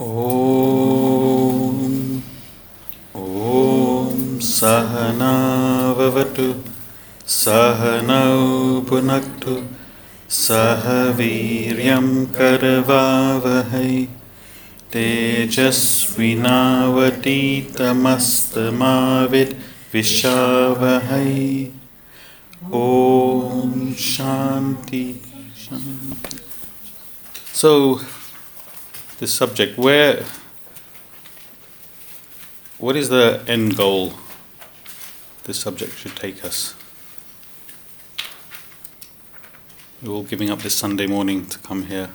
ॐ ॐ सहनाववतु सहनौ पुनक्तु सह वीर्यं करवावहै तेजस्विनावतीतमस्तमाविद्विषावहै ॐ शान्ति शान्ति So, this subject, where, what is the end goal this subject should take us? You're all giving up this Sunday morning to come here.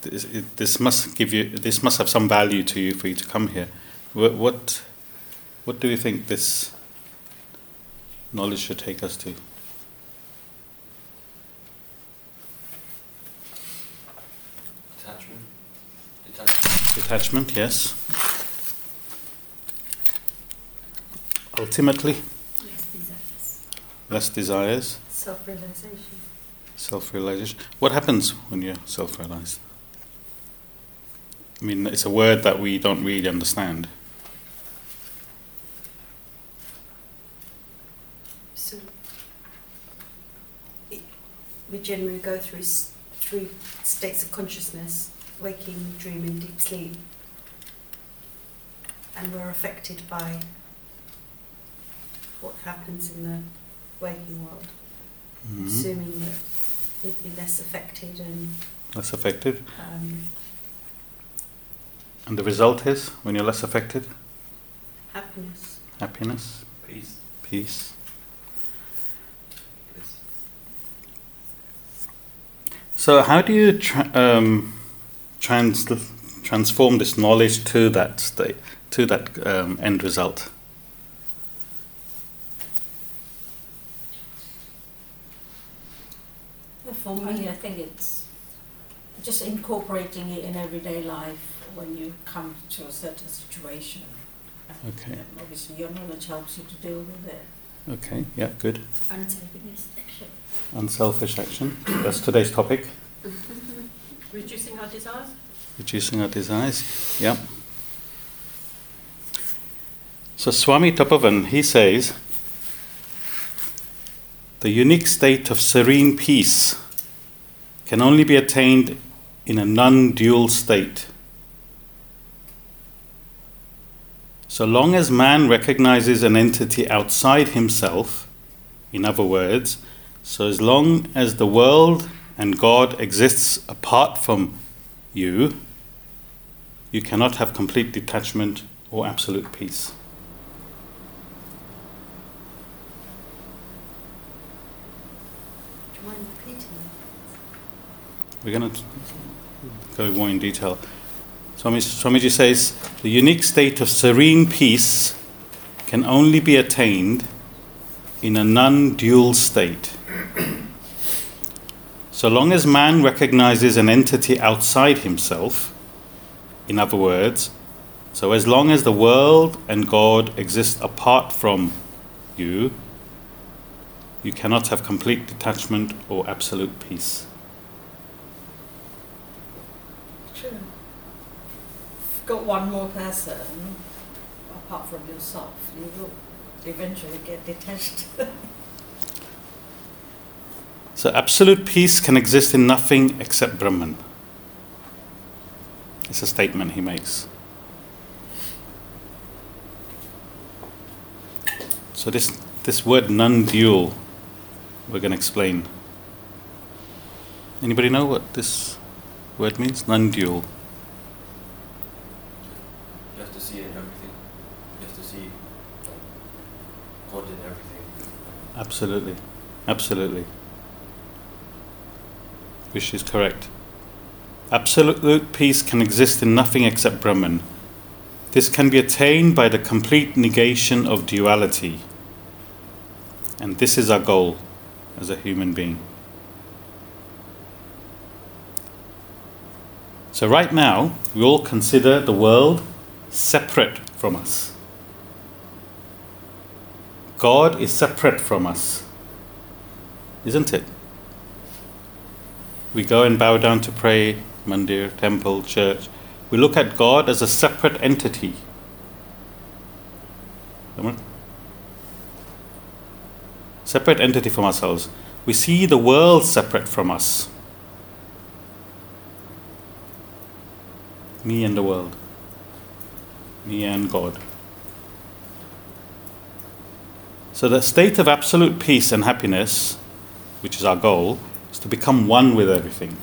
This, it, this must give you. This must have some value to you for you to come here. What, what, what do you think this knowledge should take us to? Detachment. Detachment. Yes. Ultimately, Less desires. less desires, Self-realization. self realization. What happens when you're self realized? I mean, it's a word that we don't really understand. So it, we generally go through three states of consciousness: waking, dreaming, deep sleep, and we're affected by what happens in the waking world. Mhm. Assuming that we'd be less affected and Less affected. um, And the result is, when you're less affected, happiness. happiness, Peace. peace. So, how do you tra- um, trans- transform this knowledge to that state, to that um, end result? For me, I think it's just incorporating it in everyday life when you come to a certain situation. Okay. And obviously, your knowledge helps you to deal with it. Okay, yeah, good. Unselfishness, action. Unselfish action. That's today's topic. Reducing our desires? Reducing our desires. Yeah. So Swami Tapovan, he says, the unique state of serene peace can only be attained in a non-dual state. So long as man recognizes an entity outside himself, in other words, so as long as the world and God exists apart from you, you cannot have complete detachment or absolute peace. Do you mind repeating that? We're going to go more in detail. Swami, Swamiji says the unique state of serene peace can only be attained in a non dual state. So long as man recognizes an entity outside himself, in other words, so as long as the world and God exist apart from you, you cannot have complete detachment or absolute peace. True. Got one more person apart from yourself, you will eventually get detached. So, absolute peace can exist in nothing except Brahman. It's a statement he makes. So, this, this word non dual, we're going to explain. Anybody know what this word means? Non dual. You have to see it in everything. You have to see like, God in everything. Absolutely. Absolutely. Which is correct. Absolute peace can exist in nothing except Brahman. This can be attained by the complete negation of duality. And this is our goal as a human being. So, right now, we all consider the world separate from us. God is separate from us, isn't it? We go and bow down to pray, mandir, temple, church, we look at God as a separate entity. Separate entity from ourselves. We see the world separate from us. Me and the world. Me and God. So, the state of absolute peace and happiness, which is our goal, is to become one with everything.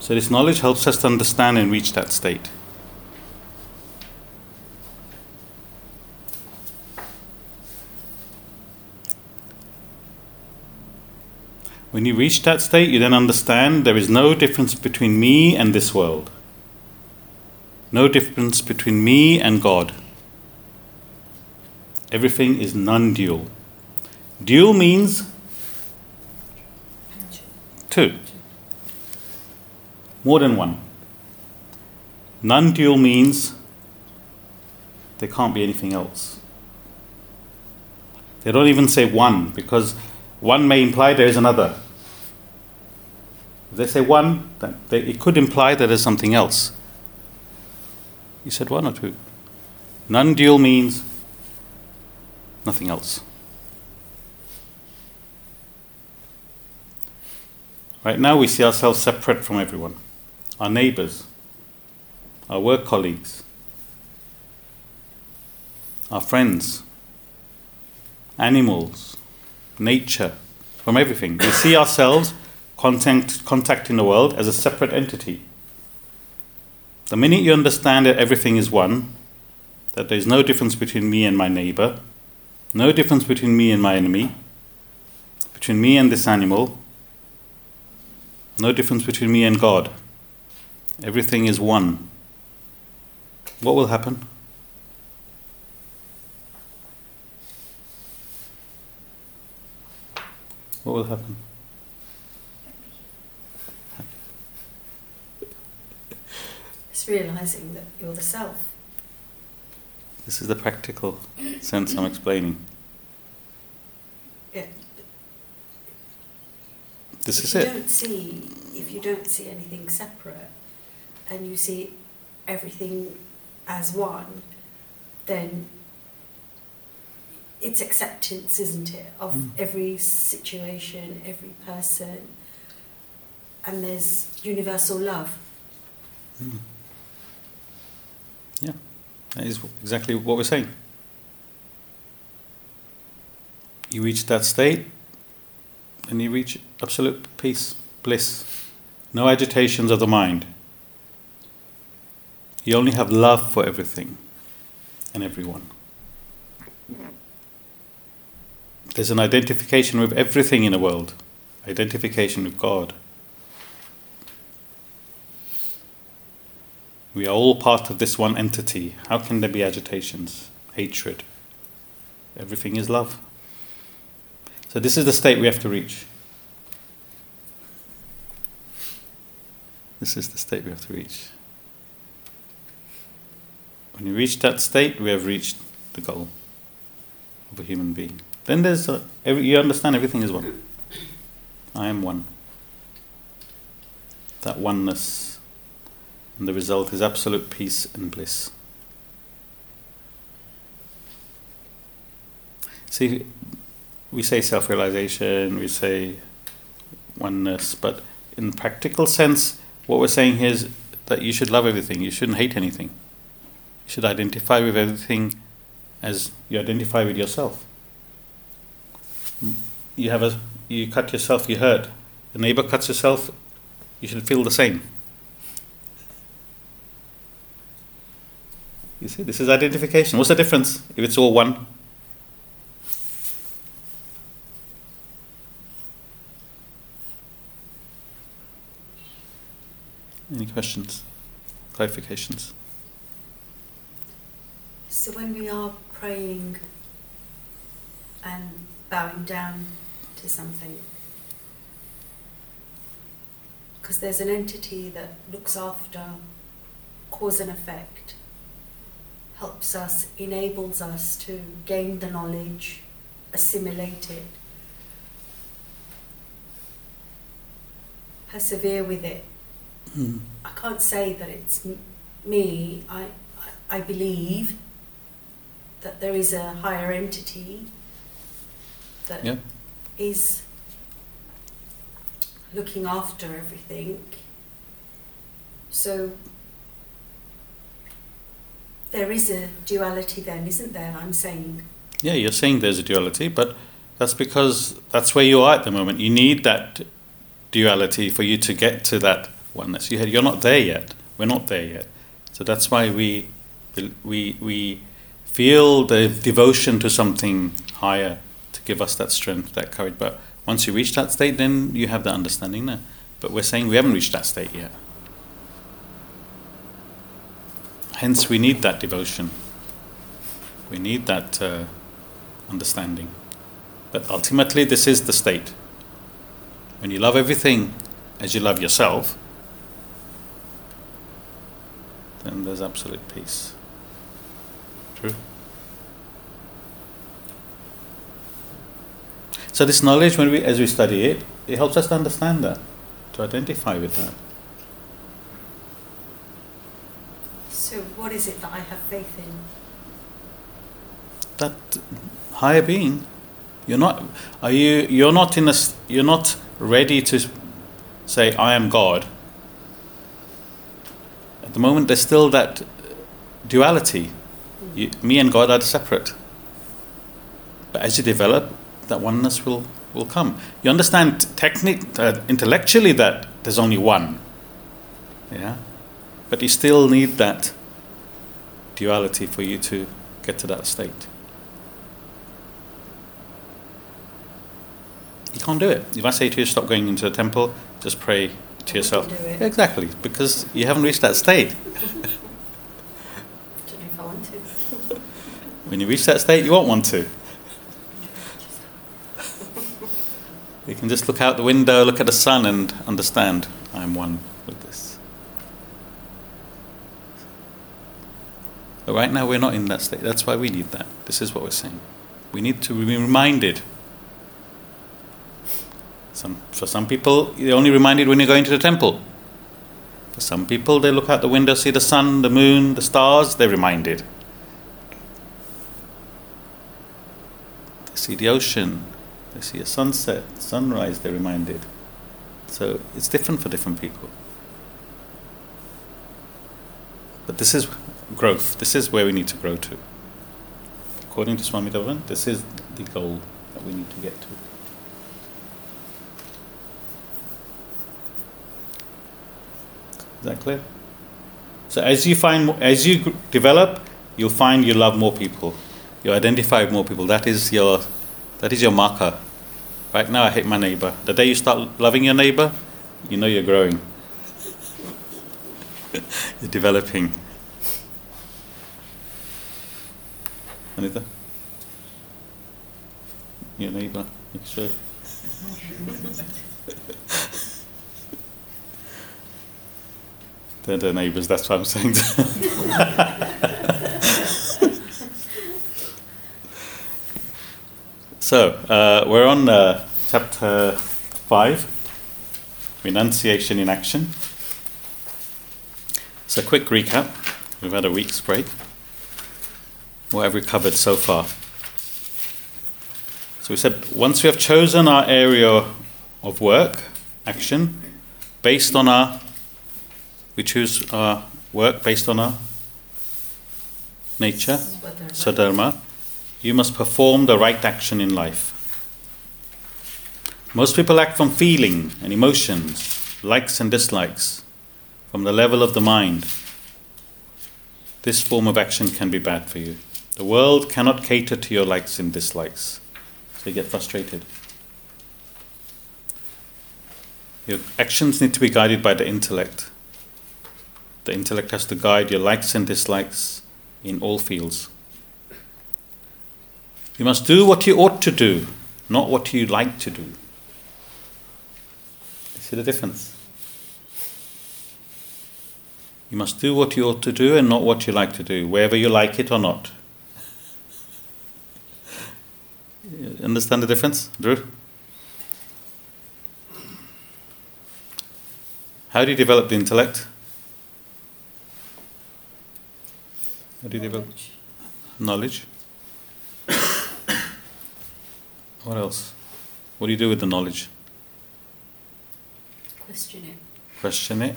So, this knowledge helps us to understand and reach that state. When you reach that state, you then understand there is no difference between me and this world, no difference between me and God. Everything is non dual. Dual means two, more than one. Non dual means there can't be anything else. They don't even say one because one may imply there is another. If they say one, they, it could imply that there's something else. You said one or two. Non dual means nothing else. Right now, we see ourselves separate from everyone our neighbors, our work colleagues, our friends, animals, nature, from everything. We see ourselves contact, contacting the world as a separate entity. The minute you understand that everything is one, that there is no difference between me and my neighbor, no difference between me and my enemy, between me and this animal, no difference between me and God. Everything is one. What will happen? What will happen? It's realizing that you're the self. This is the practical sense I'm explaining. Yeah. This if is you it. Don't see if you don't see anything separate, and you see everything as one, then it's acceptance, isn't it, of Mm. every situation, every person, and there's universal love. Mm. Yeah, that is exactly what we're saying. You reach that state, and you reach absolute peace, bliss, no agitations of the mind. You only have love for everything and everyone. There's an identification with everything in the world, identification with God. We are all part of this one entity. How can there be agitations, hatred? Everything is love. So, this is the state we have to reach. This is the state we have to reach. When you reach that state, we have reached the goal of a human being. Then there's a, every, you understand everything is one. I am one. That oneness, and the result is absolute peace and bliss. See, we say self realization, we say oneness, but in practical sense, what we're saying here is that you should love everything, you shouldn't hate anything. You should identify with everything as you identify with yourself. You have a you cut yourself, you hurt. The neighbor cuts yourself, you should feel the same. You see, this is identification. What's the difference if it's all one? Any questions? Clarifications? So when we are praying and bowing down to something, because there's an entity that looks after cause and effect, helps us, enables us to gain the knowledge, assimilate it. persevere with it. Mm. I can't say that it's me. I, I, I believe that there is a higher entity that is Yeah. looking after everything. So there is a duality then, isn't there? I'm saying. Yeah, you're saying there's a duality, but that's because that's where you are at the moment. You need that duality for you to get to that oneness. You, you're not there yet. We're not there yet. So that's why we, we, we feel the devotion to something higher to give us that strength, that courage. But once you reach that state, then you have that understanding there. But we're saying we haven't reached that state yet. Hence, we need that devotion. We need that uh, understanding. But ultimately, this is the state. When you love everything as you love yourself, then there's absolute peace. True? So, this knowledge, when we, as we study it, it helps us to understand that, to identify with that. So what is it that I have faith in? that higher being you're not are you you're not in a you're not ready to say i am god. At the moment there's still that duality. You, me and god are separate. But as you develop that oneness will will come. You understand technic uh, intellectually that there's only one. Yeah? But you still need that duality for you to get to that state You can't do it. If I say to you, stop going into a temple, just pray to yourself. do it. Exactly, because you haven't reached that state. don't know if I want. When you reach that state, you won't want to. You can just look out the window, look at the sun, and understand I'm one with this. But right now, we're not in that state. That's why we need that. This is what we're saying. We need to be reminded. Some, for some people, you're only reminded when you're going to the temple. For some people, they look out the window, see the sun, the moon, the stars, they're reminded. They see the ocean, they see a sunset, sunrise, they're reminded. So it's different for different people. But this is growth, this is where we need to grow to. According to Swami Devan, this is the goal that we need to get to. Is that clear? So as you find, as you develop, you'll find you love more people. You identify more people. That is your, that is your marker. Right now, I hate my neighbor. The day you start loving your neighbor, you know you're growing. you're developing. Anita? Your neighbor, make sure. They're their neighbours, that's what I'm saying. so, uh, we're on uh, chapter 5 Renunciation in Action. So, quick recap. We've had a week's break. What have we covered so far? So, we said once we have chosen our area of work, action, based on our we choose our work based on our nature, svadharma, you must perform the right action in life. Most people act from feeling and emotions, likes and dislikes, from the level of the mind. This form of action can be bad for you. The world cannot cater to your likes and dislikes, so you get frustrated. Your actions need to be guided by the intellect. The intellect has to guide your likes and dislikes in all fields. You must do what you ought to do, not what you like to do. See the difference? You must do what you ought to do and not what you like to do, whether you like it or not. Understand the difference, Drew? How do you develop the intellect? How do you develop knowledge? what else? What do you do with the knowledge? Question it. Question it.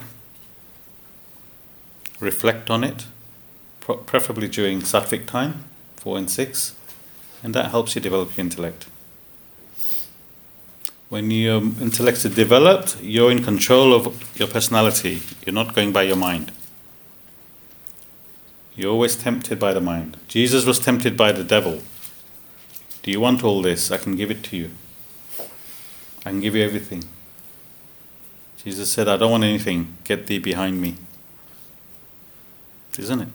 Reflect on it, preferably during sattvic time, 4 and 6, and that helps you develop your intellect. When your intellect is developed, you're in control of your personality. You're not going by your mind. You're always tempted by the mind. Jesus was tempted by the devil. Do you want all this? I can give it to you. I can give you everything. Jesus said, I don't want anything. Get thee behind me. Isn't it?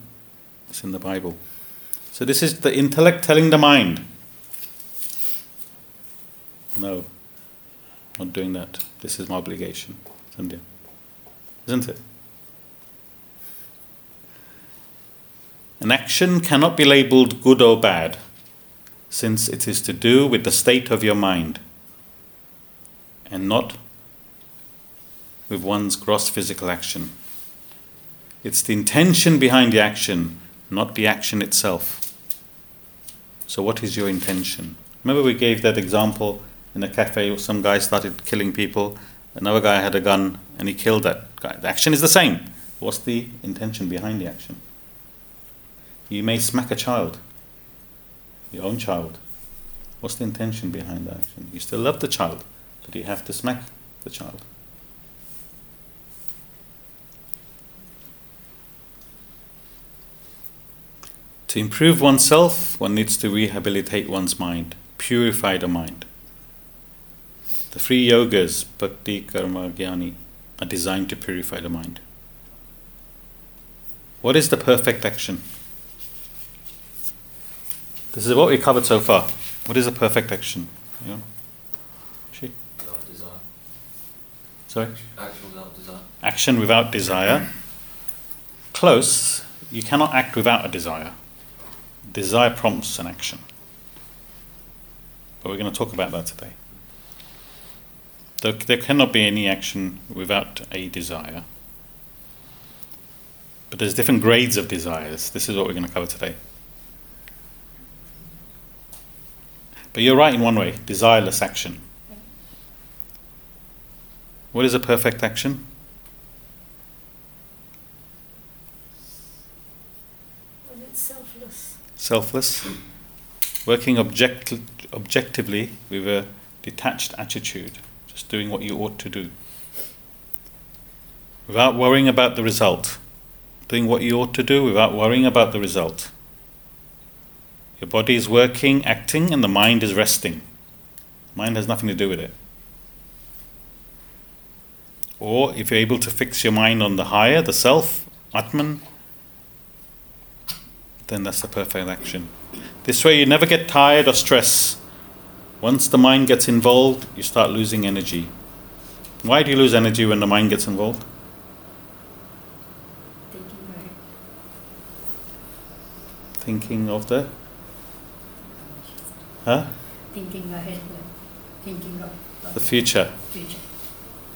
It's in the Bible. So this is the intellect telling the mind. No, not doing that. This is my obligation. Sandhya. Isn't it? An action cannot be labeled good or bad, since it is to do with the state of your mind and not with one's gross physical action. It's the intention behind the action, not the action itself. So, what is your intention? Remember, we gave that example in a cafe. Some guy started killing people. Another guy had a gun and he killed that guy. The action is the same. What's the intention behind the action? You may smack a child, your own child. What's the intention behind the action? You still love the child, but you have to smack the child. To improve oneself, one needs to rehabilitate one's mind, purify the mind. The three yogas, bhakti, karma, jnani, are designed to purify the mind. What is the perfect action? This is what we covered so far. What is a perfect action? Yeah. She? Without desire. Sorry? Action without desire. Action without desire. Close. You cannot act without a desire. Desire prompts an action. But we're going to talk about that today. There, there cannot be any action without a desire. But there's different grades of desires. This is what we're going to cover today. But you're right in one way desireless action. What is a perfect action? When it's selfless. Working object- objectively with a detached attitude, just doing what you ought to do. Without worrying about the result. Doing what you ought to do without worrying about the result. Your body is working, acting, and the mind is resting. Mind has nothing to do with it. Or if you're able to fix your mind on the higher, the self, Atman, then that's the perfect action. This way, you never get tired or stressed. Once the mind gets involved, you start losing energy. Why do you lose energy when the mind gets involved? Thinking of the. Huh? thinking ahead, thinking of of The future. future.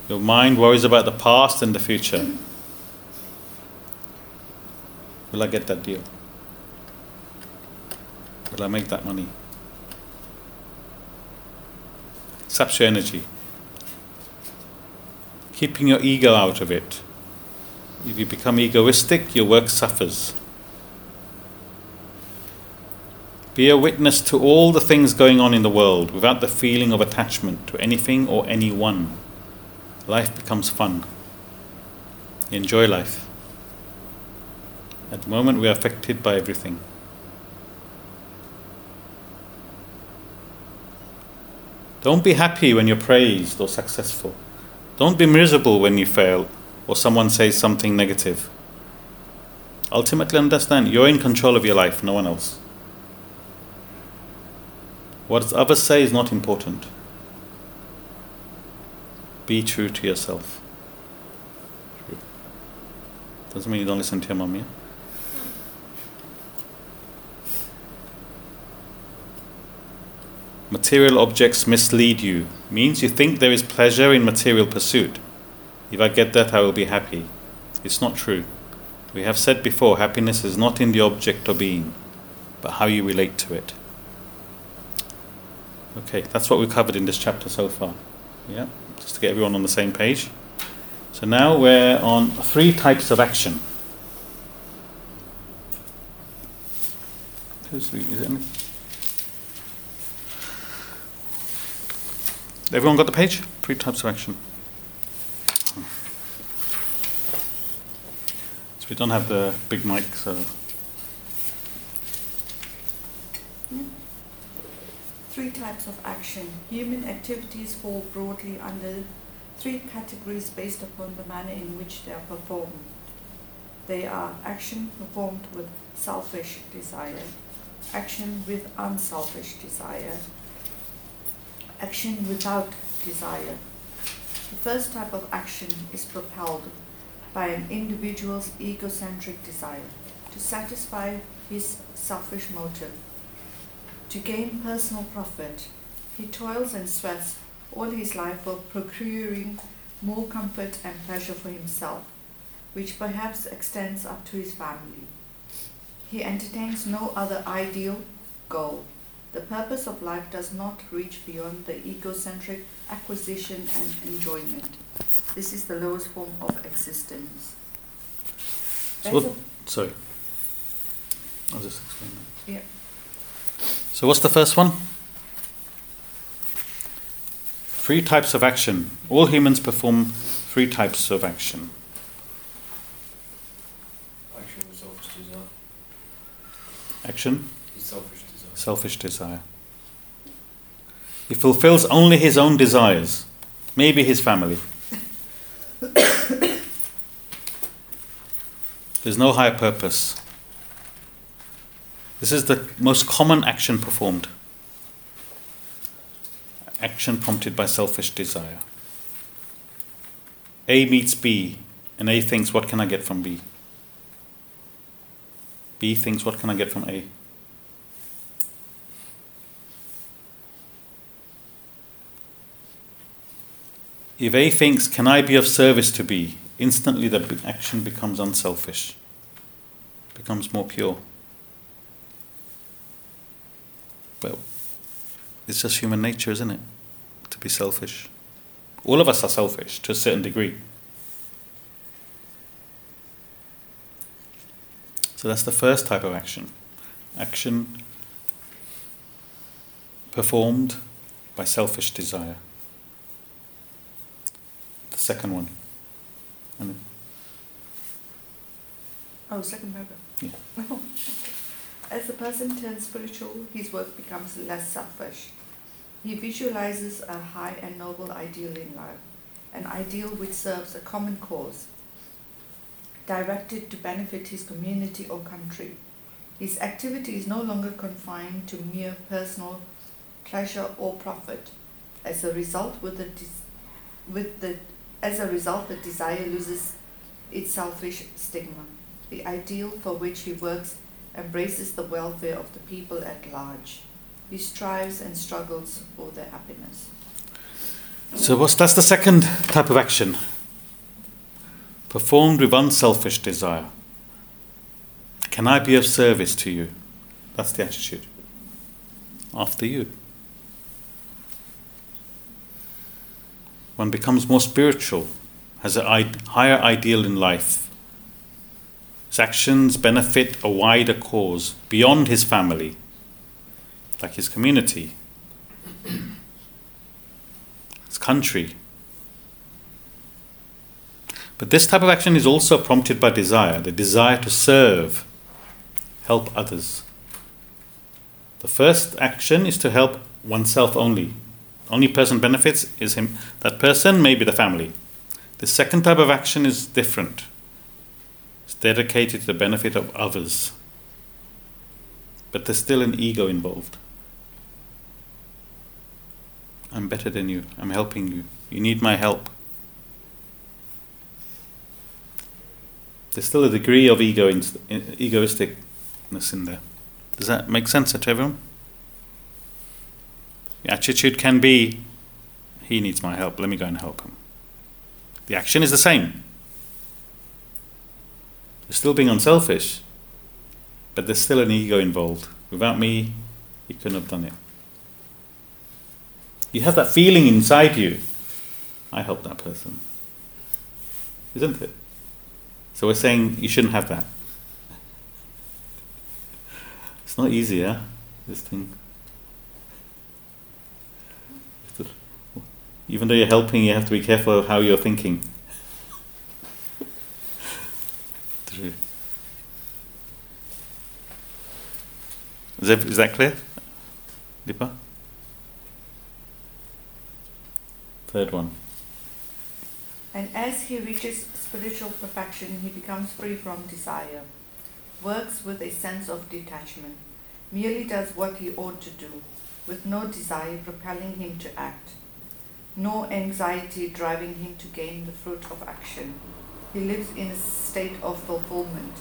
Your mind worries about the past and the future. Will I get that deal? Will I make that money? Saps your energy. Keeping your ego out of it. If you become egoistic, your work suffers. Be a witness to all the things going on in the world without the feeling of attachment to anything or anyone. Life becomes fun. Enjoy life. At the moment, we are affected by everything. Don't be happy when you're praised or successful. Don't be miserable when you fail or someone says something negative. Ultimately, understand you're in control of your life, no one else. What others say is not important. Be true to yourself. Doesn't mean you don't listen to your mum, yeah? Material objects mislead you, means you think there is pleasure in material pursuit. If I get that, I will be happy. It's not true. We have said before happiness is not in the object or being, but how you relate to it. Okay, that's what we've covered in this chapter so far. Yeah, just to get everyone on the same page. So now we're on three types of action. Is it any? Everyone got the page? Three types of action. So we don't have the big mic, so Three types of action. Human activities fall broadly under three categories based upon the manner in which they are performed. They are action performed with selfish desire, action with unselfish desire, action without desire. The first type of action is propelled by an individual's egocentric desire to satisfy his selfish motive. To gain personal profit, he toils and sweats all his life for procuring more comfort and pleasure for himself, which perhaps extends up to his family. He entertains no other ideal goal. The purpose of life does not reach beyond the egocentric acquisition and enjoyment. This is the lowest form of existence. So what- sorry. I'll just explain that. Yeah. So what's the first one? Three types of action. All humans perform three types of action. Action with desire. Action, It's selfish desire. He fulfills only his own desires, maybe his family. There's no higher purpose. This is the most common action performed. Action prompted by selfish desire. A meets B, and A thinks, What can I get from B? B thinks, What can I get from A? If A thinks, Can I be of service to B? instantly the action becomes unselfish, becomes more pure. Well, it's just human nature, isn't it? To be selfish. All of us are selfish to a certain degree. So that's the first type of action. Action performed by selfish desire. Second one. And Oh, second paragraph. Yeah. As the person turns spiritual, his work becomes less selfish. He visualizes a high and noble ideal in life, an ideal which serves a common cause, directed to benefit his community or country. His activity is no longer confined to mere personal pleasure or profit. As a result, with the, des- with the as a result, the desire loses its selfish stigma. The ideal for which he works embraces the welfare of the people at large. He strives and struggles for their happiness. So what's that's the second type of action. Performed with unselfish desire. Can I be of service to you? That's the attitude. After you. One becomes more spiritual, has a higher ideal in life. His actions benefit a wider cause beyond his family, like his community, his country. But this type of action is also prompted by desire the desire to serve, help others. The first action is to help oneself only. Only person benefits is him. That person may be the family. The second type of action is different. It's dedicated to the benefit of others. But there's still an ego involved. I'm better than you. I'm helping you. You need my help. There's still a degree of ego in, egoisticness in there. Does that make sense to everyone? The attitude can be, he needs my help, let me go and help him. The action is the same. You're still being unselfish, but there's still an ego involved. Without me, you couldn't have done it. You have that feeling inside you I helped that person. Isn't it? So we're saying you shouldn't have that. It's not easy, yeah? This thing. Even though you're helping, you have to be careful of how you're thinking. True. Is that, is that clear? Lipa? Third one. And as he reaches spiritual perfection, he becomes free from desire, works with a sense of detachment, merely does what he ought to do, with no desire propelling him to act, no anxiety driving him to gain the fruit of action. He lives in a state of fulfillment,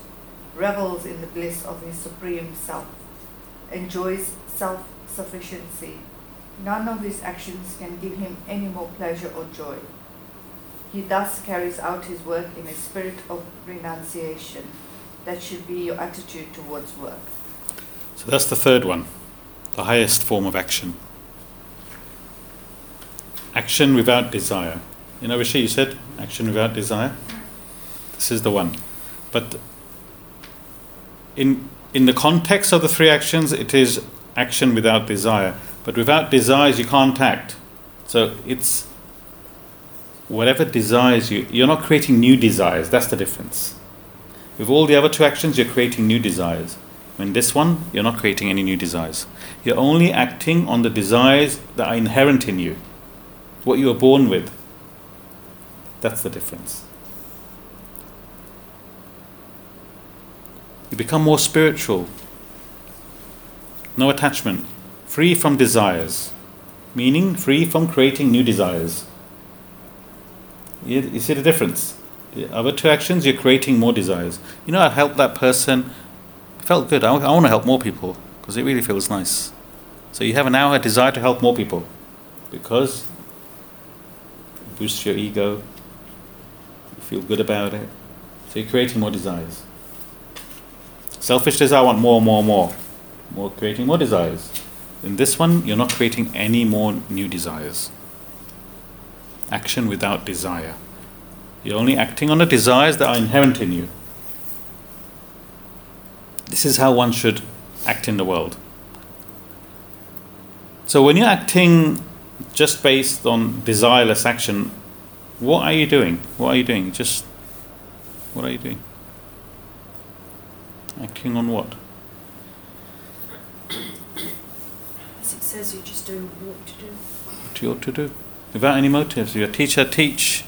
revels in the bliss of his supreme self, enjoys self sufficiency. None of his actions can give him any more pleasure or joy. He thus carries out his work in a spirit of renunciation. That should be your attitude towards work. So that's the third one, the highest form of action. Action without desire. You know, Rishi, you said action without desire. This is the one. But in in the context of the three actions, it is action without desire. But without desires, you can't act. So it's whatever desires you, you're not creating new desires. That's the difference. With all the other two actions, you're creating new desires. In this one, you're not creating any new desires. You're only acting on the desires that are inherent in you, what you were born with. That's the difference. You become more spiritual, no attachment, free from desires, meaning free from creating new desires. You, you see the difference? The other two actions, you're creating more desires. You know, I helped that person, felt good. I, I want to help more people because it really feels nice. So you have now a desire to help more people because boosts your ego, you feel good about it. So you're creating more desires. Selfish desire, I want more, more, more. More creating more desires. In this one, you're not creating any more new desires action without desire. You're only acting on the desires that are inherent in you. This is how one should act in the world. So when you're acting just based on desireless action, what are you doing? What are you doing? Just what are you doing? Acting on what? As it says, you're just doing what to do. What you ought to do without any motives. You're a teacher, teach.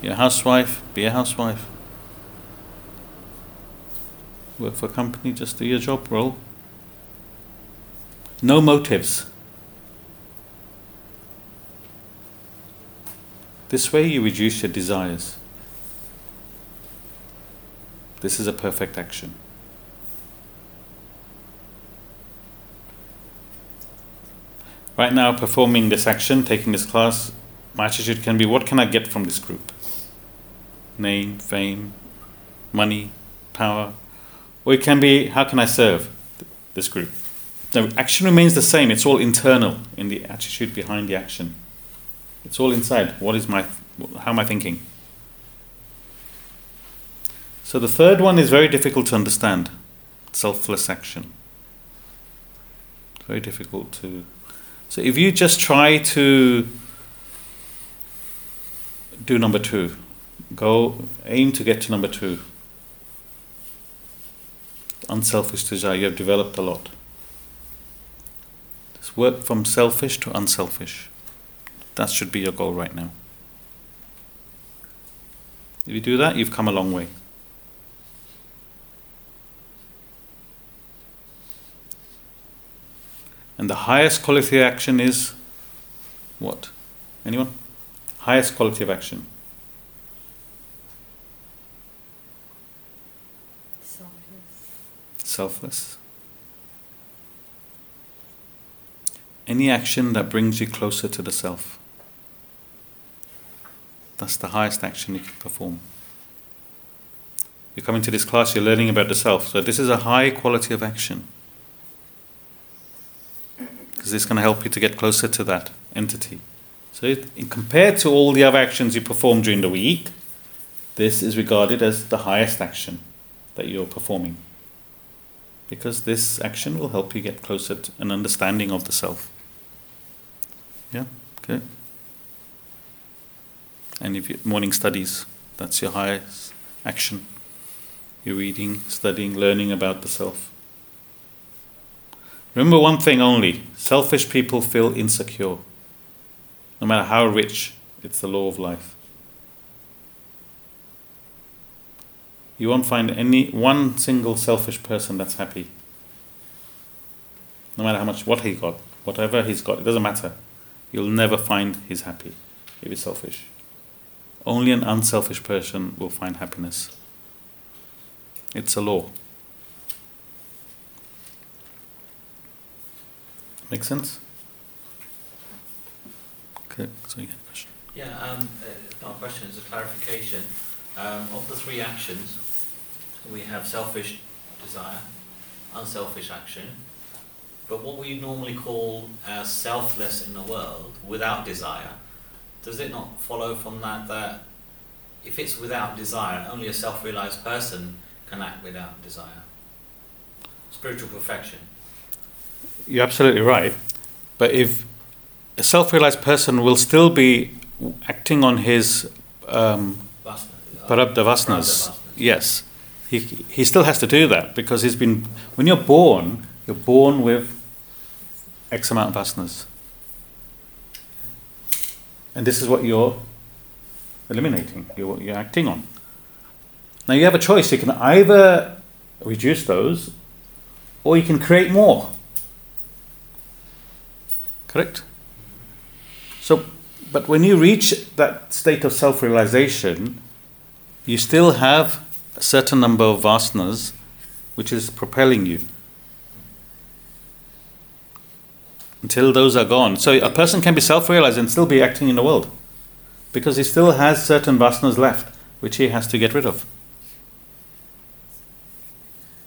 You're a housewife, be a housewife. Work for a company, just do your job role. No motives. This way you reduce your desires. This is a perfect action. Right now, performing this action, taking this class, my attitude can be what can I get from this group? Name, fame, money, power. Or it can be how can I serve this group? The action remains the same, it's all internal in the attitude behind the action. It's all inside. What is my, how am I thinking? So the third one is very difficult to understand selfless action. Very difficult to. So if you just try to do number two. Go aim to get to number two. Unselfish desire, you have developed a lot. Just work from selfish to unselfish. That should be your goal right now. If you do that, you've come a long way. And the highest quality of action is what? Anyone? highest quality of action? Selfless. Selfless. Any action that brings you closer to the self. That's the highest action you can perform. You're coming to this class, you're learning about the self. So, this is a high quality of action. Because this is going to help you to get closer to that entity. So, it, compared to all the other actions you perform during the week, this is regarded as the highest action that you're performing. Because this action will help you get closer to an understanding of the self. Yeah? Okay. And if you morning studies, that's your highest action. You're reading, studying, learning about the self. Remember one thing only selfish people feel insecure. No matter how rich, it's the law of life. You won't find any one single selfish person that's happy. No matter how much what he got, whatever he's got, it doesn't matter. You'll never find he's happy if he's selfish. Only an unselfish person will find happiness. It's a law. Make sense? Okay, so you get a question. Yeah, um, uh, not a question, it's a clarification. Um, of the three actions, we have selfish desire, unselfish action, but what we normally call as selfless in the world, without desire, does it not follow from that that if it's without desire, only a self realized person can act without desire? Spiritual perfection. You're absolutely right. But if a self realized person will still be acting on his um, Vasana, Prarabdha vasanas, yes, he, he still has to do that because he's been, when you're born, you're born with X amount of vasanas. And this is what you're eliminating, you're, you're acting on. Now you have a choice. You can either reduce those or you can create more. Correct? So, but when you reach that state of self realization, you still have a certain number of vasanas which is propelling you. Until those are gone. So a person can be self realized and still be acting in the world because he still has certain vasanas left which he has to get rid of.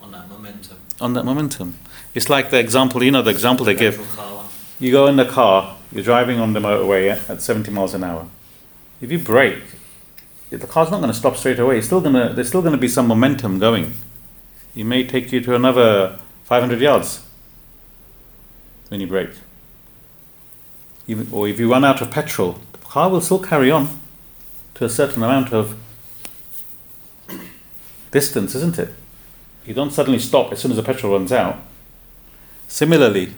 On that momentum. On that momentum. It's like the example, you know, the example they give. Petrol car one. You go in the car, you're driving on the motorway at 70 miles an hour. If you brake, the car's not going to stop straight away. It's still gonna, there's still going to be some momentum going. It may take you to another 500 yards when you brake. Even, or if you run out of petrol, the car will still carry on to a certain amount of distance, isn't it? You don't suddenly stop as soon as the petrol runs out. Similarly,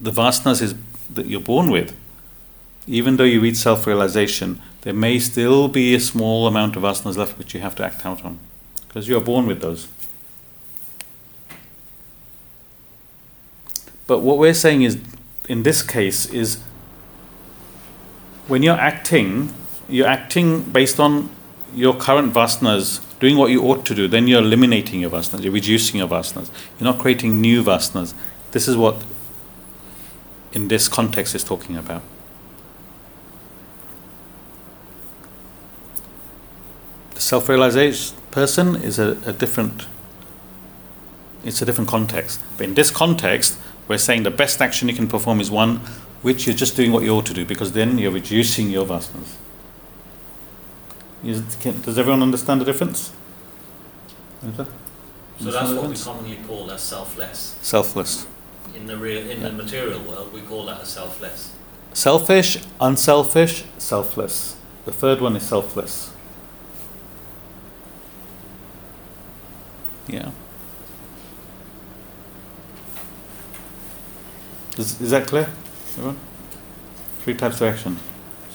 the vasanas is that you're born with, even though you reach self-realization, there may still be a small amount of vasanas left which you have to act out on, because you are born with those. But what we're saying is, in this case, is when you're acting, you're acting based on your current vasanas, doing what you ought to do. Then you're eliminating your vasanas, you're reducing your vasanas. You're not creating new vasanas. This is what, in this context, is talking about. The self-realization person is a, a different. It's a different context. But in this context, we're saying the best action you can perform is one which you're just doing what you ought to do because then you're reducing your vasanas. Is, can, does everyone understand the difference? So that's what we commonly call as selfless. Selfless. In the real, in the material world, we call that as selfless. Selfish, unselfish, selfless. The third one is selfless. Yeah. Is, is that clear? Everyone? Three types of action.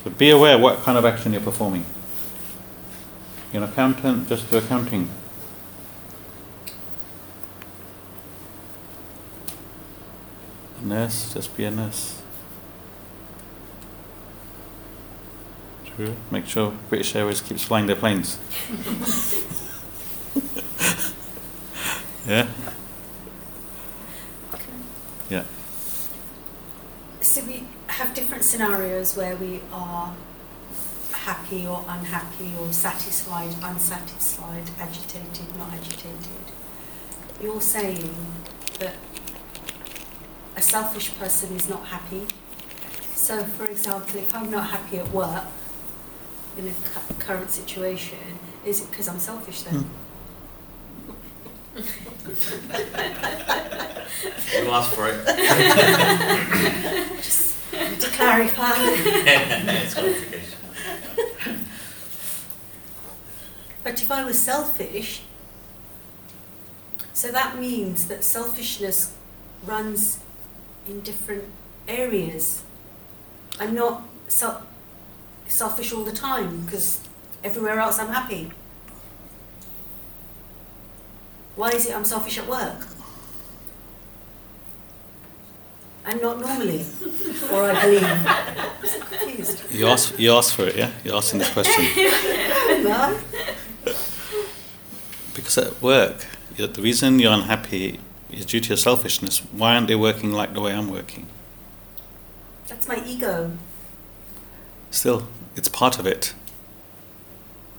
So be aware what kind of action you're performing. You're an accountant, just do accounting. A nurse, just be a nurse. True. Make sure British Airways keeps flying their planes. yeah? Yeah. So we have different scenarios where we are happy or unhappy or satisfied, unsatisfied, agitated, not agitated. You're saying that a selfish person is not happy. So, for example, if I'm not happy at work in a cu- current situation, is it because I'm selfish then? Hmm. We'll ask for it. Just to clarify. it's clarification. But if I was selfish, so that means that selfishness runs in different areas. I'm not sel- selfish all the time because everywhere else I'm happy. Why is it I'm selfish at work? And not normally, or I believe. I'm confused. You asked, you asked for it, yeah? You're asking this question. Because at work, the reason you're unhappy is due to your selfishness. Why aren't they working like the way I'm working? That's my ego. Still, it's part of it.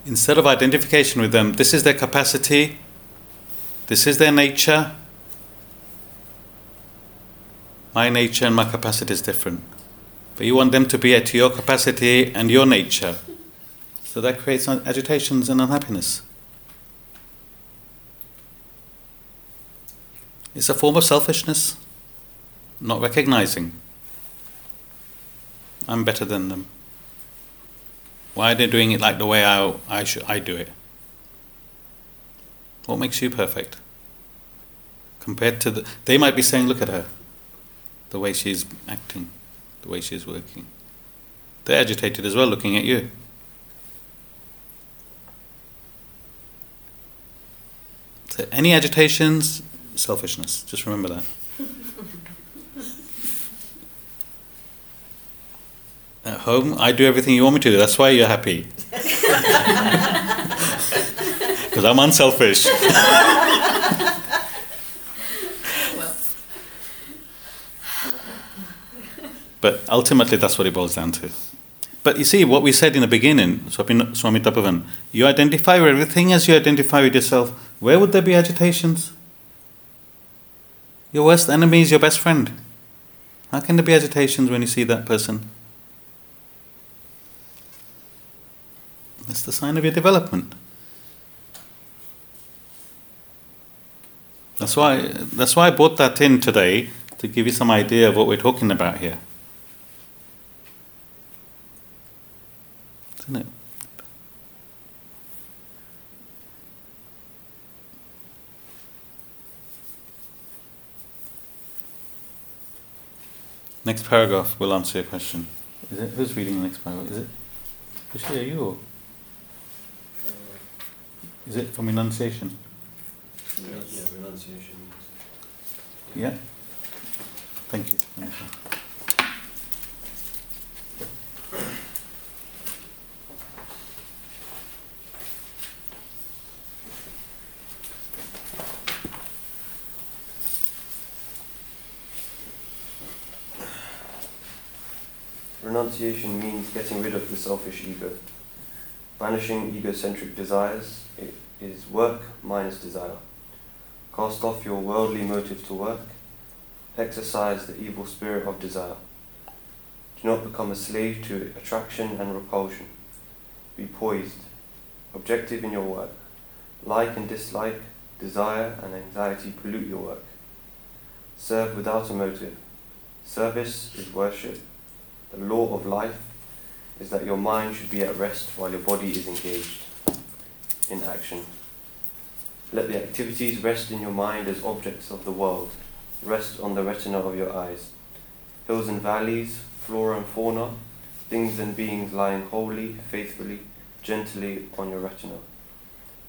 Instead of identification with them, this is their capacity, this is their nature. My nature and my capacity is different. But you want them to be at your capacity and your nature. So that creates agitations and unhappiness. It's a form of selfishness, not recognizing. I'm better than them. Why are they doing it like the way I, I, should, I do it? What makes you perfect? Compared to the. They might be saying, look at her. The way she's acting, the way she's working. They're agitated as well looking at you. So, any agitations, selfishness. Just remember that. At home, I do everything you want me to do. That's why you're happy. Because I'm unselfish. But ultimately, that's what it boils down to. But you see, what we said in the beginning, Swami Swami Tapovan, you identify with everything as you identify with yourself. Where would there be agitations? Your worst enemy is your best friend. How can there be agitations when you see that person? That's the sign of your development. That's why, that's why I brought that in today to give you some idea of what we're talking about here. Isn't it? Next paragraph will answer your question. Is it who's reading the next paragraph? Is it Rishi, are you or is it from enunciation? Yeah, renunciation. Yeah? Thank you. Thank you. Renunciation means getting rid of the selfish ego. Banishing egocentric desires It is work minus desire. Cast off your worldly motive to work. Exercise the evil spirit of desire. Do not become a slave to attraction and repulsion. Be poised, objective in your work. Like and dislike, desire and anxiety pollute your work. Serve without a motive. Service is worship. The law of life is that your mind should be at rest while your body is engaged in action. Let the activities rest in your mind as objects of the world, rest on the retina of your eyes. Hills and valleys, flora and fauna, things and beings lying wholly, faithfully, gently on your retina.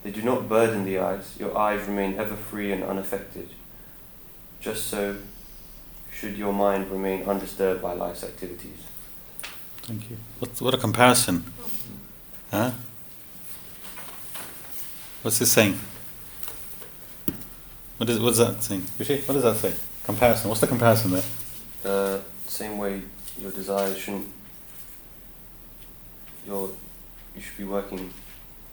They do not burden the eyes, your eyes remain ever free and unaffected. Just so should your mind remain undisturbed by life's activities. Thank you. What, what a comparison. Huh? What's this saying? What is, what is that saying? Rishi, what does that say? Comparison. What's the comparison there? Uh, same way your desires shouldn't your you should be working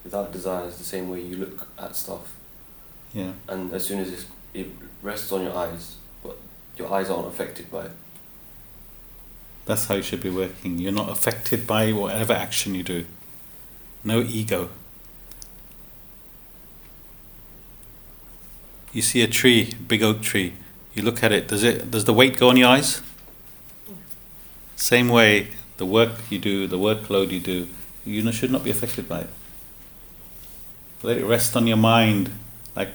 without desires the same way you look at stuff. Yeah. And as soon as it's, it rests on your eyes, but your eyes aren't affected by it. That's how you should be working. You're not affected by whatever action you do. No ego. You see a tree, big oak tree. You look at it. Does it? Does the weight go on your eyes? Same way, the work you do, the workload you do, you should not be affected by it. Let it rest on your mind, like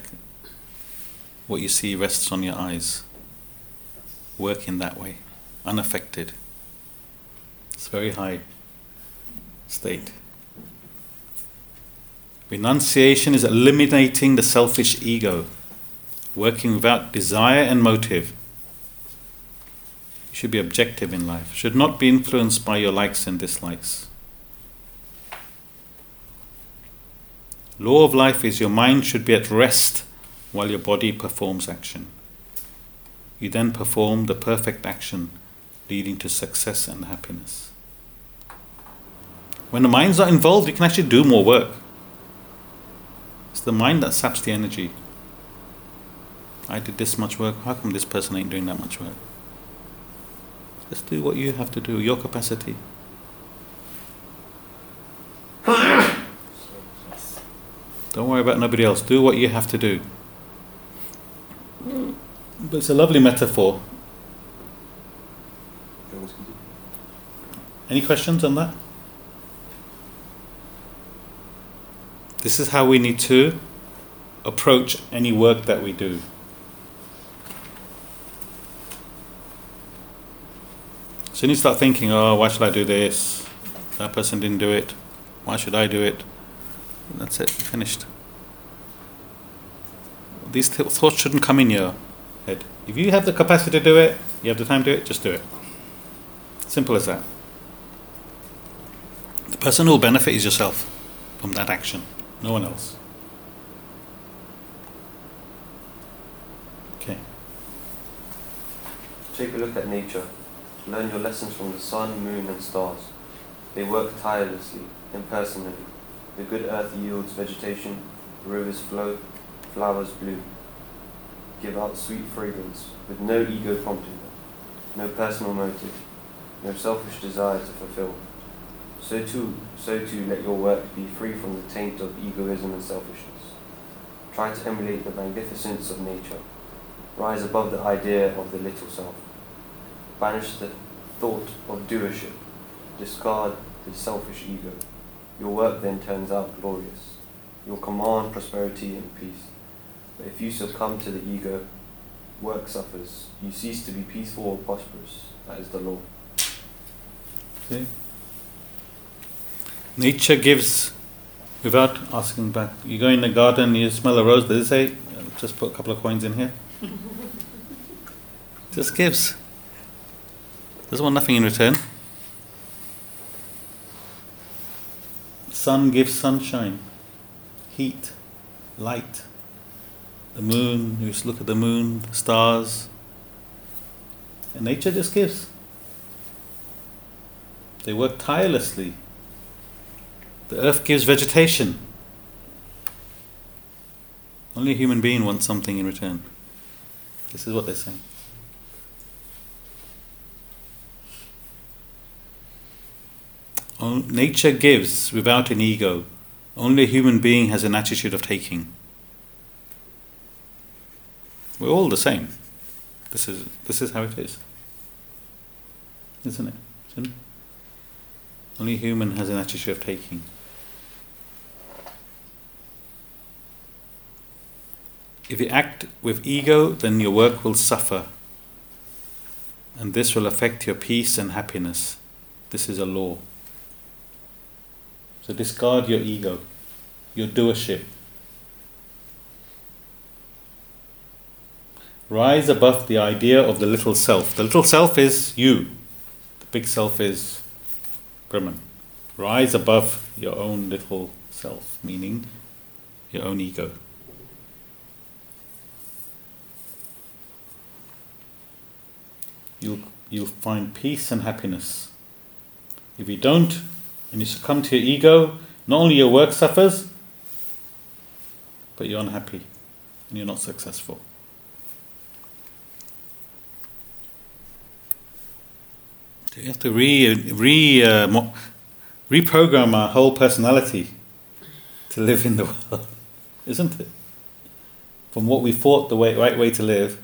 what you see rests on your eyes. Work in that way, unaffected. It's very high state. Renunciation is eliminating the selfish ego, working without desire and motive. You should be objective in life, should not be influenced by your likes and dislikes. Law of life is your mind should be at rest while your body performs action. You then perform the perfect action leading to success and happiness. When the mind's not involved, you can actually do more work. It's the mind that saps the energy. I did this much work, how come this person ain't doing that much work? Just do what you have to do, your capacity. Don't worry about nobody else. Do what you have to do. But it's a lovely metaphor. Any questions on that? This is how we need to approach any work that we do. So you start thinking, oh, why should I do this? That person didn't do it. Why should I do it? And that's it, finished. These th- thoughts shouldn't come in your head. If you have the capacity to do it, you have the time to do it, just do it. Simple as that. The person who will benefit is yourself from that action, no one else. Okay. Take a look at nature. Learn your lessons from the sun, moon, and stars. They work tirelessly, impersonally. The good earth yields vegetation, rivers flow, flowers bloom. Give out sweet fragrance, with no ego prompting them, no personal motive, no selfish desire to fulfill. So too, so too let your work be free from the taint of egoism and selfishness. Try to emulate the magnificence of nature. Rise above the idea of the little self. Banish the thought of doership. Discard the selfish ego. Your work then turns out glorious. You'll command prosperity and peace. But if you succumb to the ego, work suffers. You cease to be peaceful or prosperous. That is the law. Okay. Nature gives without asking back. You go in the garden, you smell a rose, does it say, just put a couple of coins in here? just gives. Doesn't want nothing in return. Sun gives sunshine, heat, light. The moon, you just look at the moon, the stars. And nature just gives. They work tirelessly. The earth gives vegetation. Only a human being wants something in return. This is what they're saying. Nature gives without an ego. Only a human being has an attitude of taking. We're all the same. This is this is how it is. Isn't it? Isn't it? Only human has an attitude of taking. If you act with ego, then your work will suffer. And this will affect your peace and happiness. This is a law. So discard your ego, your doership. Rise above the idea of the little self. The little self is you, the big self is Brahman. Rise above your own little self, meaning your own ego. You'll, you'll find peace and happiness. If you don't, and you succumb to your ego, Not only your work suffers, but you're unhappy and you're not successful. So you have to re, re, uh, reprogram our whole personality to live in the world, isn't it? From what we thought the way, right way to live,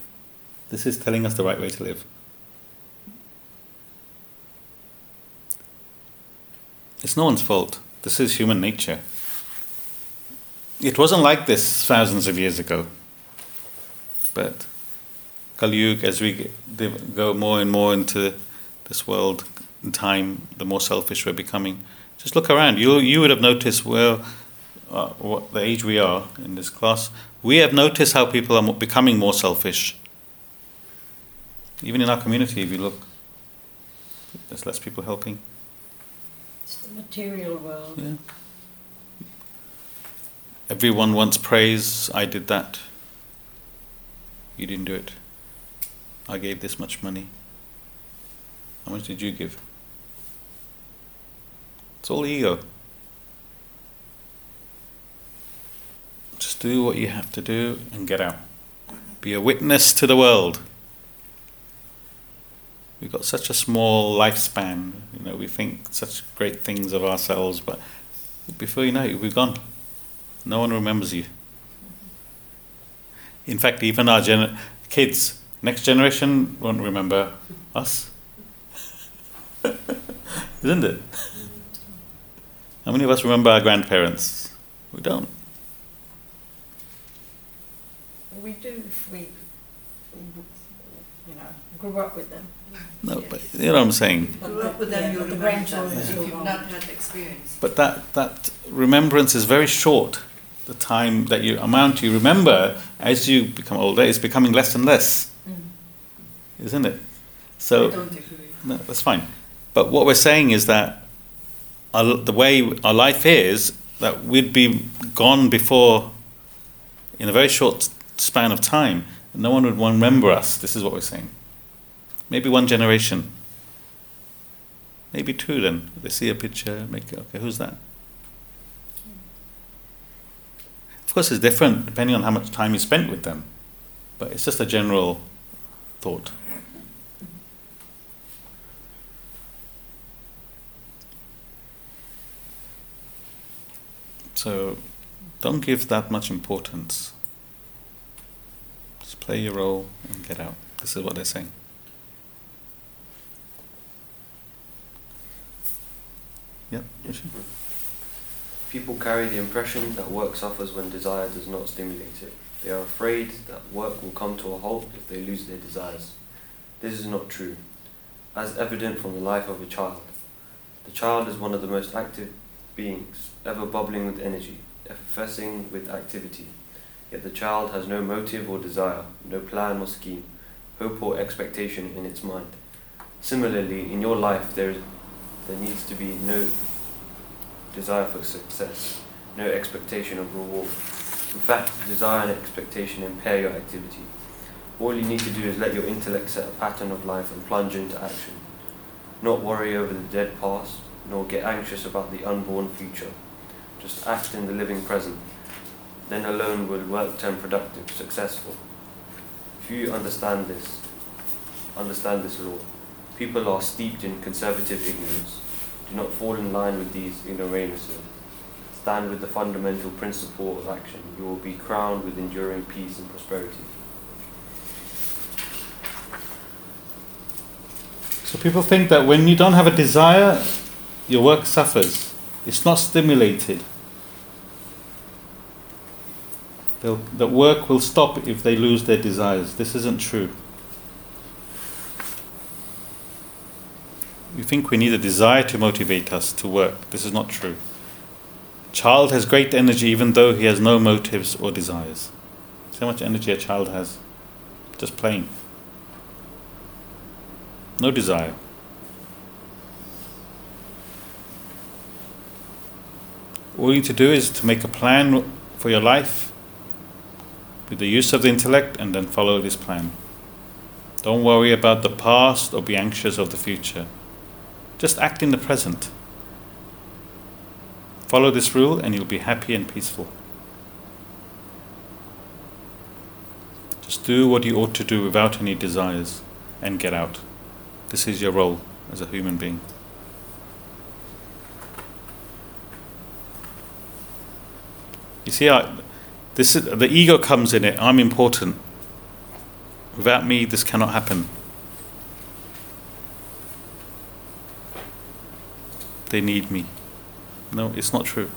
this is telling us the right way to live. It's no one's fault. This is human nature. It wasn't like this thousands of years ago. But Kali as we go more and more into this world and time, the more selfish we're becoming. Just look around. You you would have noticed where, uh, what the age we are in this class. We have noticed how people are becoming more selfish. Even in our community, if you look, there's less people helping. It's the material world. Yeah. Everyone wants praise. I did that. You didn't do it. I gave this much money. How much did you give? It's all ego. Just do what you have to do and get out. Be a witness to the world. We've got such a small lifespan. You know, we think such great things of ourselves, but before you know it, we're gone. No one remembers you. In fact, even our gener- kids, next generation won't remember us. Isn't it? How many of us remember our grandparents? We don't. We do if we, you know, grew up with them. No, but you know what I'm saying. Grew up with them, Yeah, you but the remember them grandchildren if you've won't. not had experience. But that, that remembrance is very short. The time that you amount you remember as you become older is becoming less and less, mm. isn't it? I So don't agree. no, that's fine. But what we're saying is that our, the way our life is, that we'd be gone before, in a very short span of time, no one would remember us. This is what we're saying. Maybe one generation. Maybe two then. They see a picture, make okay, who's that? Of course, it's different depending on how much time you spent with them, but it's just a general thought. So don't give that much importance. Play your role and get out. This is what they're saying. Yep. People carry the impression that work suffers when desire does not stimulate it. They are afraid that work will come to a halt if they lose their desires. This is not true. As evident from the life of a child, the child is one of the most active beings, ever bubbling with energy, effervescing with activity. Yet the child has no motive or desire, no plan or scheme, hope or expectation in its mind. Similarly, in your life, there, there needs to be no desire for success, no expectation of reward. In fact, desire and expectation impair your activity. All you need to do is let your intellect set a pattern of life and plunge into action. Not worry over the dead past, nor get anxious about the unborn future. Just act in the living present. Then alone will work turn productive, successful. If you understand this, understand this law. People are steeped in conservative ignorance. Do not fall in line with these ignoramuses. Stand with the fundamental principle of action. You will be crowned with enduring peace and prosperity. So people think that when you don't have a desire, your work suffers. It's not stimulated. That work will stop if they lose their desires. This isn't true. We think we need a desire to motivate us to work. This is not true. Child has great energy even though he has no motives or desires. See how much energy a child has? Just playing. No desire. All you need to do is to make a plan for your life with the use of the intellect and then follow this plan. Don't worry about the past or be anxious of the future. Just act in the present. Follow this rule and you'll be happy and peaceful. Just do what you ought to do without any desires and get out. This is your role as a human being. You see, I, this is, the ego comes in it. I'm important. Without me, this cannot happen. They need me. No, it's not true.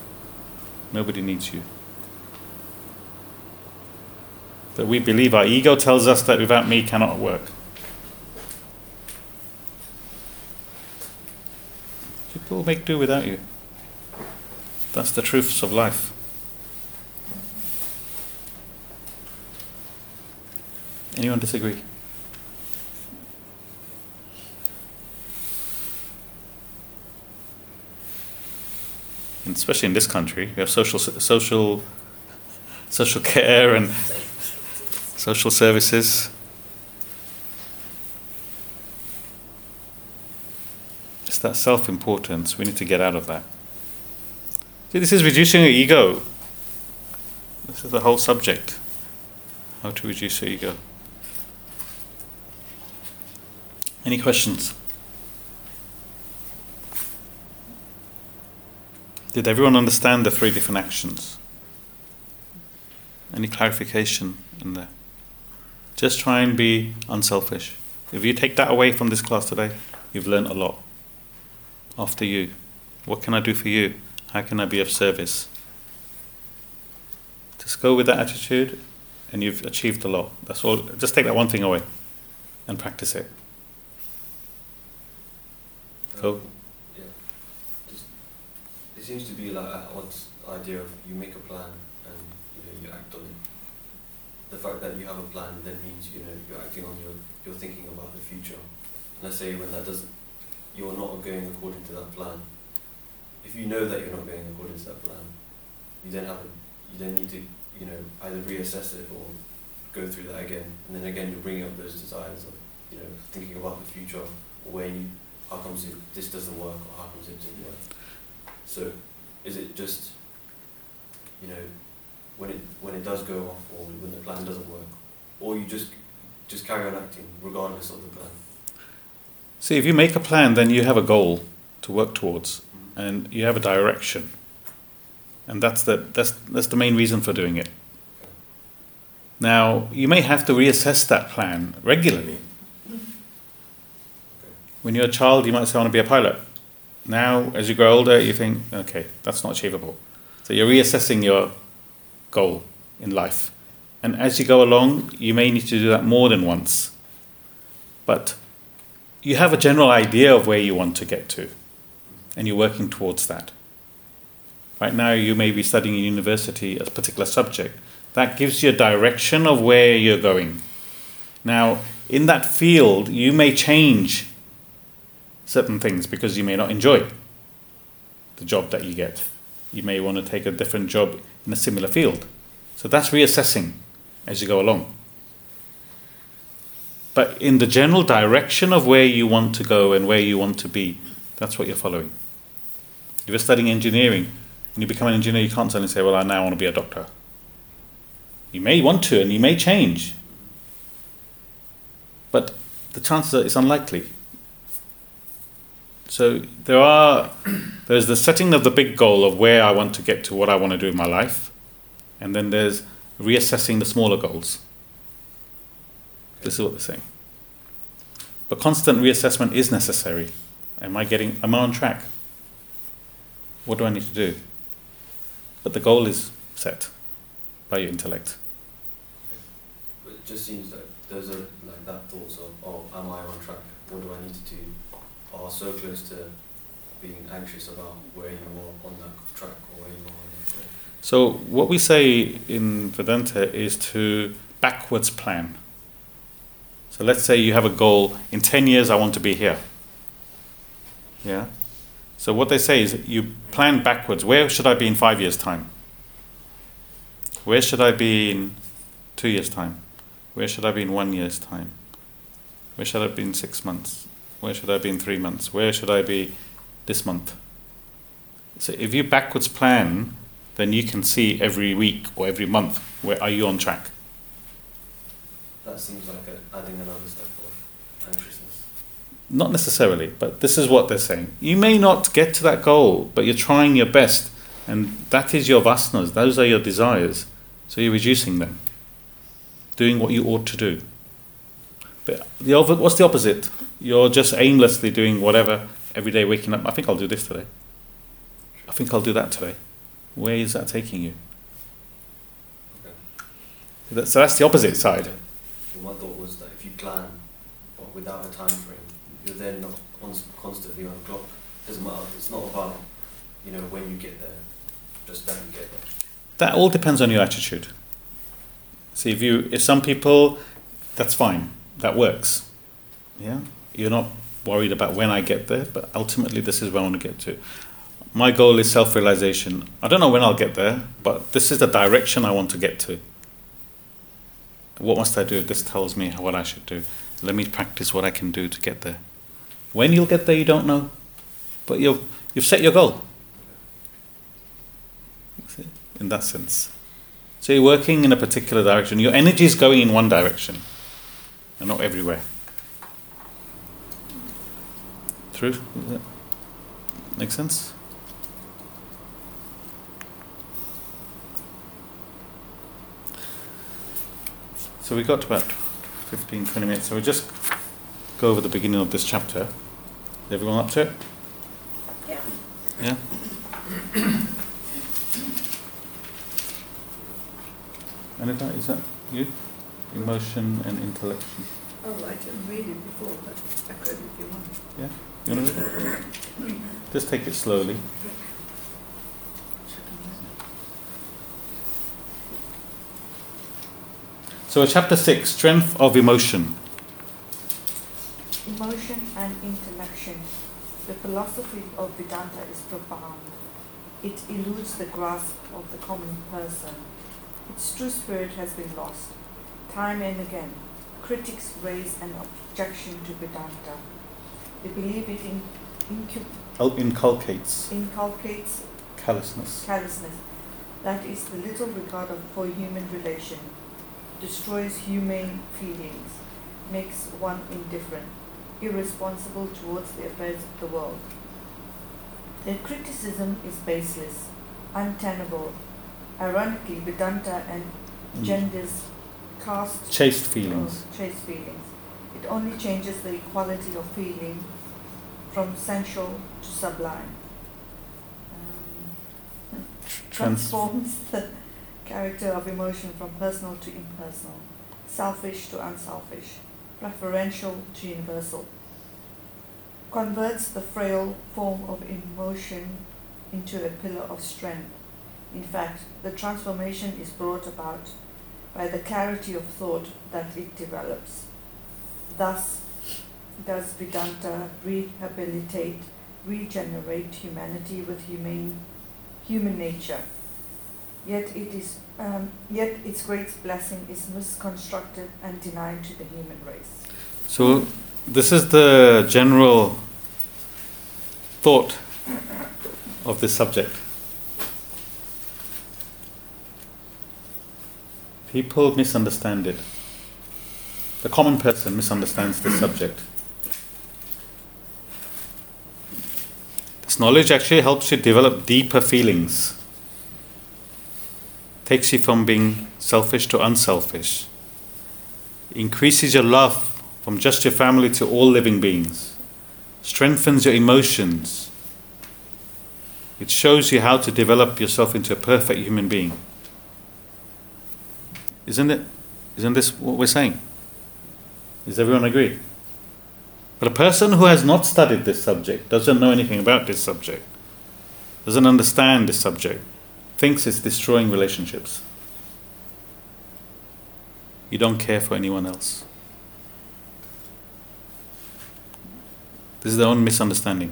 Nobody needs you. But we believe our ego tells us that without me cannot work. People make do without you. That's the truths of life. Anyone disagree? And especially in this country, we have social social social care and social services. It's that self-importance. We need to get out of that. See, this is reducing your ego. This is the whole subject. How to reduce your ego. Any questions? Did everyone understand the three different actions? Any clarification in there? Just try and be unselfish. If you take that away from this class today, you've learned a lot. After you, what can I do for you? How can I be of service? Just go with that attitude and you've achieved a lot. That's all. Just take that one thing away and practice it. Go. Yeah. Just, it seems to be like at odds idea of you make a plan and you know you act on it. The fact that you have a plan then means you know you're acting on your you're thinking about the future. And Let's say when that doesn't you're not going according to that plan. If you know that you're not going according to that plan, you then have a, you then need to you know either reassess it or go through that again, and then again you're bringing up those desires of you know thinking about the future or where you how comes it this doesn't work or how comes it doesn't work. So is it just you know when it when it does go off or when the plan doesn't work, or you just just carry on acting regardless of the plan? See, if you make a plan, then you have a goal to work towards, mm-hmm. and you have a direction, and that's the that's that's the main reason for doing it. Now, you may have to reassess that plan regularly. When you're a child, you might say, I want to be a pilot. Now, as you grow older, you think, okay, that's not achievable. So you're reassessing your goal in life. And as you go along, you may need to do that more than once. But you have a general idea of where you want to get to, and you're working towards that. Right now, you may be studying in university a particular subject. That gives you a direction of where you're going. Now, in that field, you may change certain things because you may not enjoy the job that you get. You may want to take a different job in a similar field. So that's reassessing as you go along. But in the general direction of where you want to go and where you want to be, that's what you're following. If you're studying engineering and you become an engineer, you can't suddenly say, Well, I now want to be a doctor. You may want to and you may change. But the chances are it's unlikely. So there are there's the setting of the big goal of where I want to get to, what I want to do in my life, and then there's reassessing the smaller goals. This is what they're saying. But constant reassessment is necessary. Am I getting am I on track? What do I need to do? But the goal is set by your intellect. But it just seems that those are like that thoughts of oh am I on track? What do I need to do? Are so close to being anxious about where you are on that track or where you are on that. So what we say in Vedanta is to backwards plan. So let's say you have a goal in 10 years I want to be here. Yeah. So what they say is you plan backwards. Where should I be in 5 years time? Where should I be in 2 years time? Where should I be in 1 year's time? Where should I be in 6 months? Where should I be in 3 months? Where should I be this month? So if you backwards plan, then you can see every week or every month where are you on track. That seems like a, adding another step of anxiousness. Not necessarily, but this is what they're saying. You may not get to that goal, but you're trying your best, and that is your vasanas. Those are your desires. So you're reducing them, doing what you ought to do. But the what's the opposite? You're just aimlessly doing whatever every day, waking up. I think I'll do this today. I think I'll do that today. Where is that taking you? Okay. So that's the opposite side. My thought was that if you plan, but without a time frame, you're then not constantly on a clock. Doesn't matter. It's not about, you know, when you get there, just that you get there. That all depends on your attitude. See, if you, if some people, that's fine, that works. Yeah, you're not worried about when I get there, but ultimately, this is where I want to get to. My goal is self-realization. I don't know when I'll get there, but this is the direction I want to get to. What must I do? This tells me what I should do. Let me practice what I can do to get there. When you'll get there, you don't know, but you've you've set your goal. In that sense. So you're working in a particular direction. Your energy is going in one direction and not everywhere. True? Does that make sense? So we got to about 15, 20 minutes. So we'll just go over the beginning of this chapter. Is everyone up to it? Yeah. Yeah? Anita, is that you? Emotion and intellection. Oh, I didn't read it before, but I could if you want. Yeah, you want to read it? Just take it slowly. So, chapter 6 Strength of Emotion. Emotion and intellection. The philosophy of Vedanta is profound. It eludes the grasp of the common person. Its true spirit has been lost. Time and again, critics raise an objection to Vedanta. They believe it in, incu- oh, Inculcates inculcates callousness. callousness, that is the little regard of, for human relation, destroys humane feelings, makes one indifferent, irresponsible towards the affairs of the world. Their criticism is baseless, untenable. Ironically, Vedanta and mm. engenders Chaste feelings. uh, chaste feelings. It only changes the equality of feeling from sensual to sublime. Um, Trans- transforms the character of emotion from personal to impersonal, selfish to unselfish, preferential to universal. Converts the frail form of emotion into a pillar of strength. In fact, the transformation is brought about by the clarity of thought that it develops. Thus, does Vedanta rehabilitate, regenerate humanity with humane, human nature. Yet it is, um, yet its great blessing is misconstructed and denied to the human race. So, this is the general thought of this subject. People misunderstand it. The common person misunderstands this subject. This knowledge actually helps you develop deeper feelings, takes you from being selfish to unselfish, increases your love from just your family to all living beings, strengthens your emotions. It shows you how to develop yourself into a perfect human being. Isn't it? Isn't this what we're saying? Does everyone agree? But a person who has not studied this subject, doesn't know anything about this subject, doesn't understand this subject, thinks it's destroying relationships. You don't care for anyone else. This is their own misunderstanding.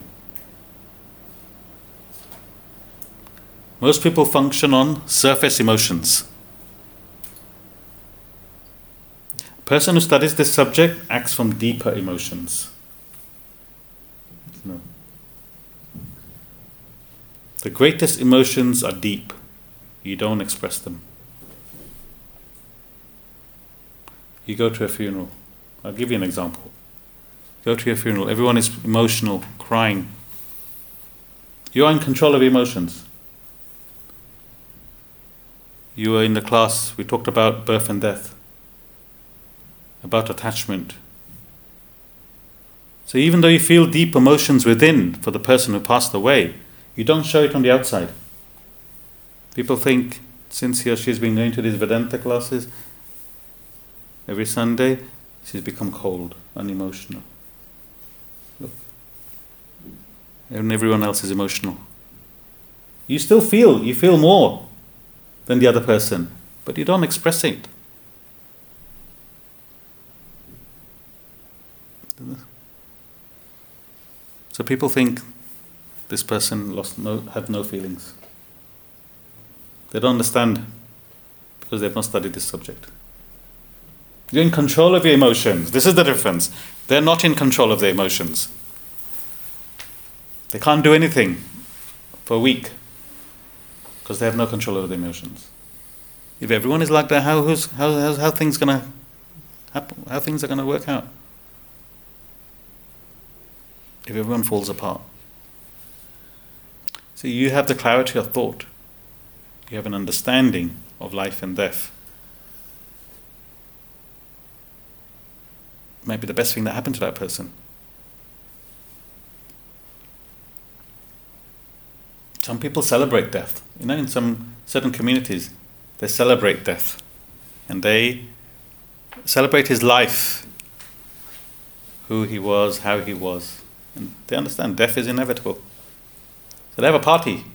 Most people function on surface emotions. A person who studies this subject acts from deeper emotions. No. The greatest emotions are deep, you don't express them. You go to a funeral, I'll give you an example. Go to your funeral, everyone is emotional, crying. You are in control of emotions. You were in the class, we talked about birth and death, about attachment. So even though you feel deep emotions within for the person who passed away, you don't show it on the outside. People think since he or she's been going to these Vedanta classes every Sunday, she's become cold, unemotional. Look. And everyone else is emotional. You still feel, you feel more than the other person, but you don't express it. So people think this person lost no have no feelings. They don't understand because they've not studied this subject. You're in control of your emotions. This is the difference. They're not in control of their emotions. They can't do anything for a week because they have no control over their emotions. If everyone is like that, how how how, how things gonna happen? How things are gonna work out? If everyone falls apart. So you have the clarity of thought. You have an understanding of life and death. It be the best thing that happened to that person. Some people celebrate death. You know, in some certain communities, they celebrate death. And they celebrate his life, who he was, how he was. And they understand death is inevitable. So they have a party.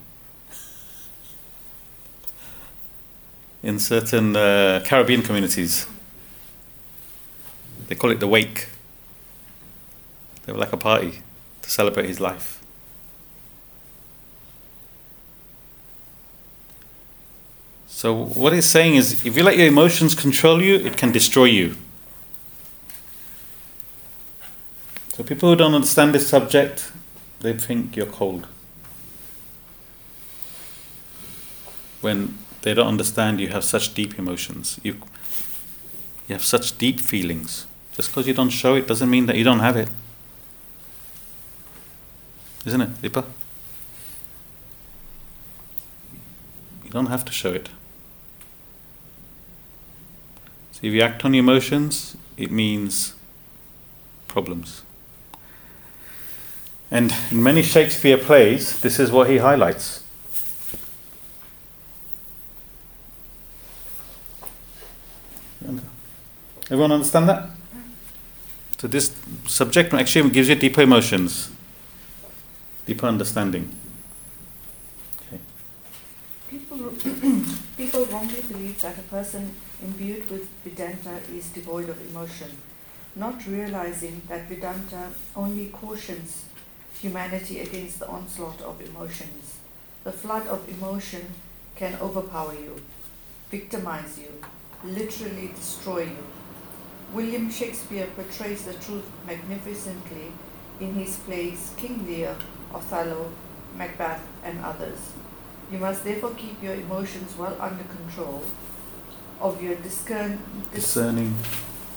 In certain uh, Caribbean communities, they call it the wake. They have like a party to celebrate his life. So, what he's saying is if you let your emotions control you, it can destroy you. So, people who don't understand this subject, they think you're cold. When they don't understand you have such deep emotions, you, you have such deep feelings. Just because you don't show it doesn't mean that you don't have it. Isn't it, Deepa? You don't have to show it. So if you act on your emotions, it means problems. And in many Shakespeare plays, this is what he highlights. Everyone understand that? So this subject actually gives you deeper emotions, deeper understanding. People, people wrongly believe that a person imbued with Vedanta is devoid of emotion, not realizing that Vedanta only cautions humanity against the onslaught of emotions. The flood of emotion can overpower you, victimize you, literally destroy you. William Shakespeare portrays the truth magnificently in his plays King Lear, Othello, Macbeth, and others. You must therefore keep your emotions well under control of your discern, dis- Discerning.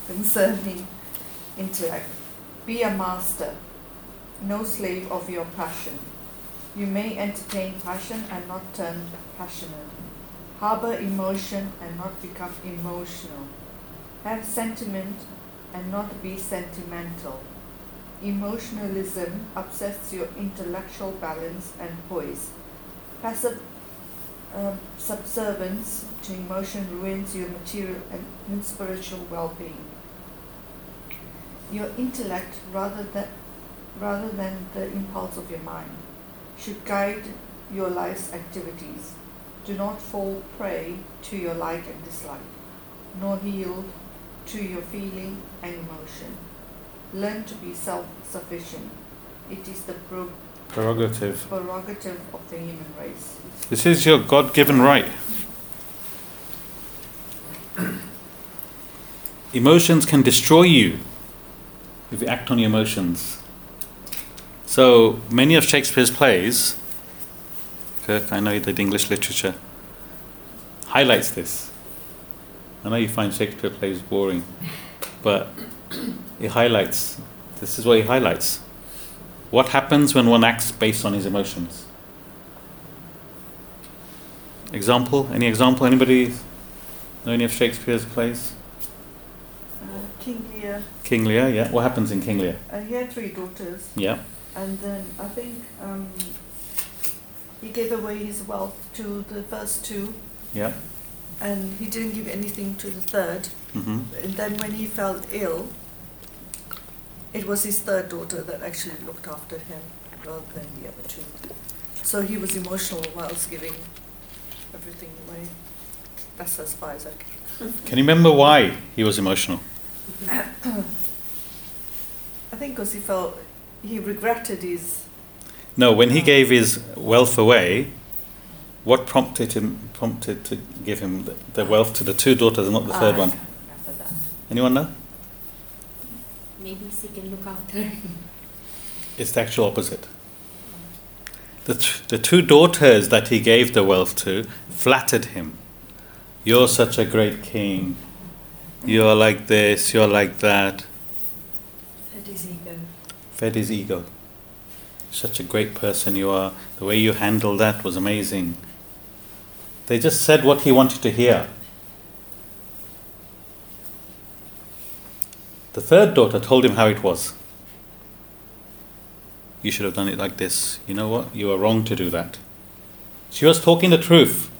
concerning intellect. Be a master, no slave of your passion. You may entertain passion and not turn passionate. Harbor emotion and not become emotional. Have sentiment and not be sentimental. Emotionalism upsets your intellectual balance and poise. Passive um, subservience to emotion ruins your material and spiritual well-being. Your intellect, rather than rather than the impulse of your mind, should guide your life's activities. Do not fall prey to your like and dislike, nor yield to your feeling and emotion. Learn to be self-sufficient. It is the pro- Prerogative. prerogative of the human race. This is your God given right. Emotions can destroy you if you act on your emotions. So many of Shakespeare's plays, Kirk, I know you did English literature, highlights this. I know you find Shakespeare plays boring, but it highlights this is what he highlights. What happens when one acts based on his emotions? Example? Any example? Anybody know any of Shakespeare's plays? Uh, King Lear, King Lear, yeah. What happens in King Lear? uh, he had three daughters, Yeah. And then I think um, he gave away his wealth to the first two, Yeah. and he didn't give anything to the third. Mm-hmm. And then when he fell ill, it was his third daughter that actually looked after him rather than the other two. So he was emotional whilst giving everything away. That's as far as I can. Can you remember why he was emotional? I think because he felt he regretted his. No, when he uh, gave his wealth away, what prompted him prompted to give him the, the wealth to the two daughters and not the third I one? can't remember that. Anyone know? Maybe she can look after him. It's the actual opposite. The, t- the two daughters that he gave the wealth to flattered him. You're such a great king. You're like this, you're like that. Fed his ego. Such a great person you are. The way you handled that was amazing. They just said what he wanted to hear. The third daughter told him how it was. You should have done it like this. You know what? You are wrong to do that. She was talking the truth.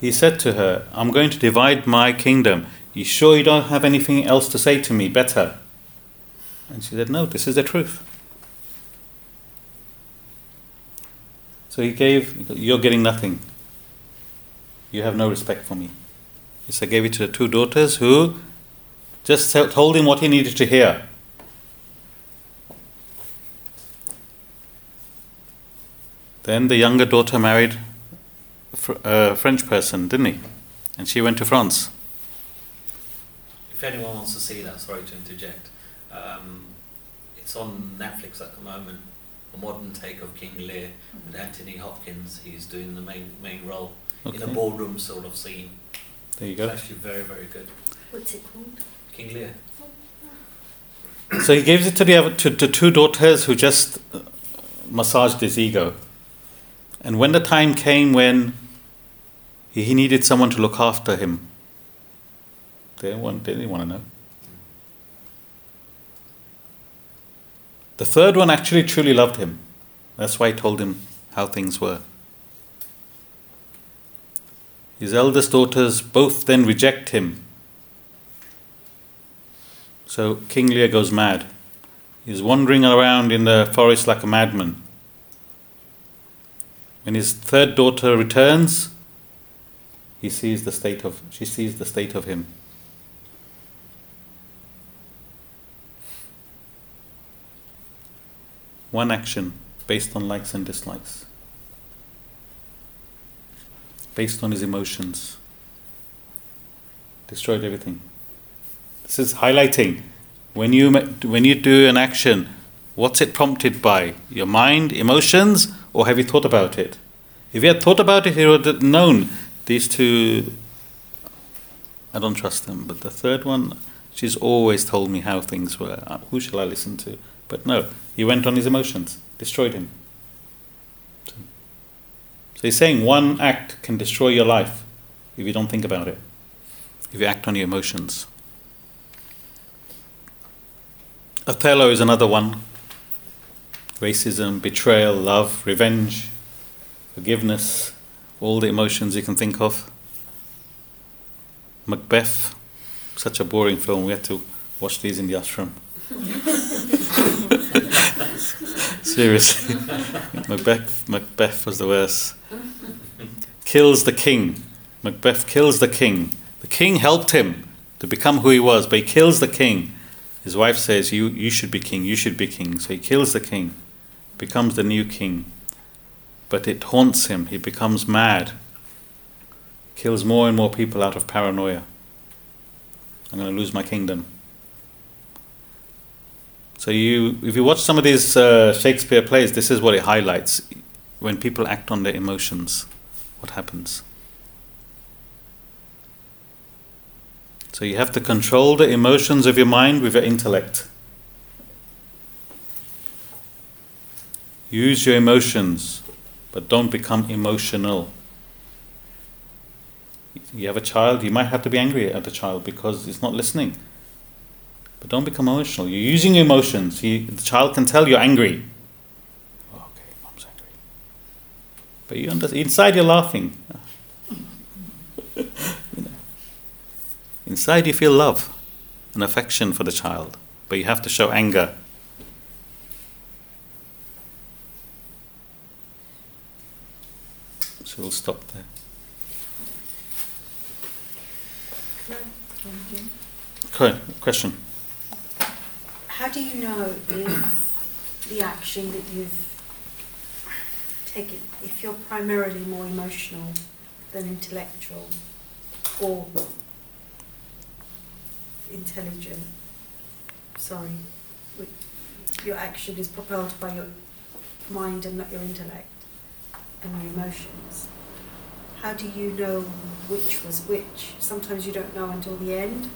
He said to her, I'm going to divide my kingdom. You sure you don't have anything else to say to me better? And she said, No, this is the truth. So he gave, You're getting nothing. You have no respect for me. He said, gave it to the two daughters who just told him what he needed to hear. Then the younger daughter married a French person, didn't he? And she went to France. If anyone wants to see that, sorry to interject, um, it's on Netflix at the moment. A modern take of King Lear with Anthony Hopkins. He's doing the main main role in a Okay. ballroom sort of scene. There you It's go. actually very very good. What's it called? King Lear. So he gives it to the other, to, to two daughters who just uh, massaged his ego. And when the time came when he, he needed someone to look after him, they didn't want, they didn't want to know. The third one actually truly loved him. That's why he told him how things were. His eldest daughters both then reject him so King Lear goes mad. He's wandering around in the forest like a madman. When his third daughter returns, he sees the state of she sees the state of him. One action based on likes and dislikes. Based on his emotions. Destroyed everything. This is highlighting when you when you do an action, what's it prompted by? Your mind, emotions, or have you thought about it? If you had thought about it, you would have known these two. I don't trust them, but the third one, she's always told me how things were. Uh, Who shall I listen to? But no, he went on his emotions, destroyed him. So he's saying one act can destroy your life if you don't think about it, if you act on your emotions. Othello is another one. Racism, betrayal, love, revenge, forgiveness, all the emotions you can think of. Macbeth, such a boring film. We had to watch these in the ashram. Seriously, Macbeth. Macbeth was the worst. Kills the king. Macbeth kills the king. The king helped him to become who he was, but he kills the king. His wife says, "You, you should be king. You should be king." So he kills the king, becomes the new king. But it haunts him. He becomes mad. Kills more and more people out of paranoia. I'm going to lose my kingdom. So you, if you watch some of these uh, Shakespeare plays, this is what it highlights. When people act on their emotions, what happens? So you have to control the emotions of your mind with your intellect. Use your emotions, but don't become emotional. You have a child, you might have to be angry at the child because it's not listening. But don't become emotional. You're using your emotions. You, the child can tell you're angry. Oh, okay, mom's angry. But you under, inside you're laughing. you know. Inside you feel love and affection for the child, but you have to show anger. So we'll stop there. Okay, question. How do you know if the action that you've taken, if you're primarily more emotional than intellectual or intelligent? Sorry, your action is propelled by your mind and not your intellect and your emotions. How do you know which was which? Sometimes you don't know until the end.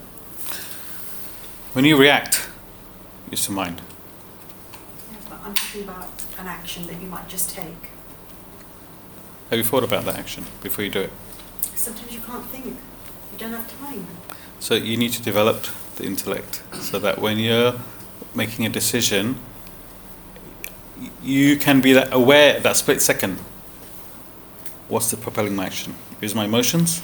When you react, it's the mind. But I'm talking about an action that you might just take. Have you thought about that action before you do it? Sometimes you can't think. You don't have time. So you need to develop the intellect so that when you're making a decision, you can be that aware that split second. What's the propelling my action? Is my emotions,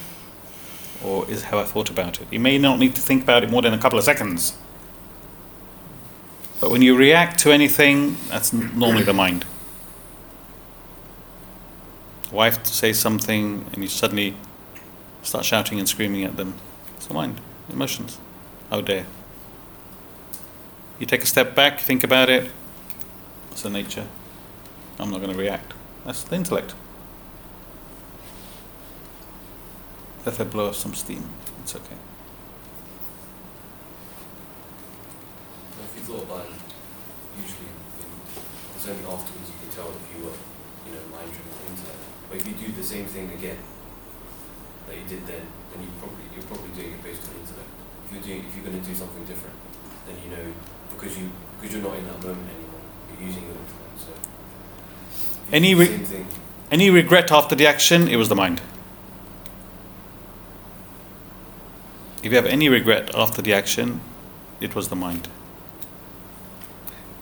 or is how I thought about it? You may not need to think about it more than a couple of seconds. But when you react to anything, that's normally the mind. Wife says something, and you suddenly start shouting and screaming at them. It's the mind, emotions. How dare. You take a step back, think about it. It's the nature. I'm not going to react. That's the intellect. Let her blow off some steam. It's okay. Well, if you thought about it, usually it's only afterwards you can tell if you were, you know, mind driven or intellect. But if you do the same thing again that you did then, then you probably you're probably doing it based on intellect. If you're doing if you're going to do something different, then you know because you because you're not in that moment anymore. You're using your intellect. So Any re- thing. Any regret after the action, it was the mind. If you have any regret after the action, it was the mind.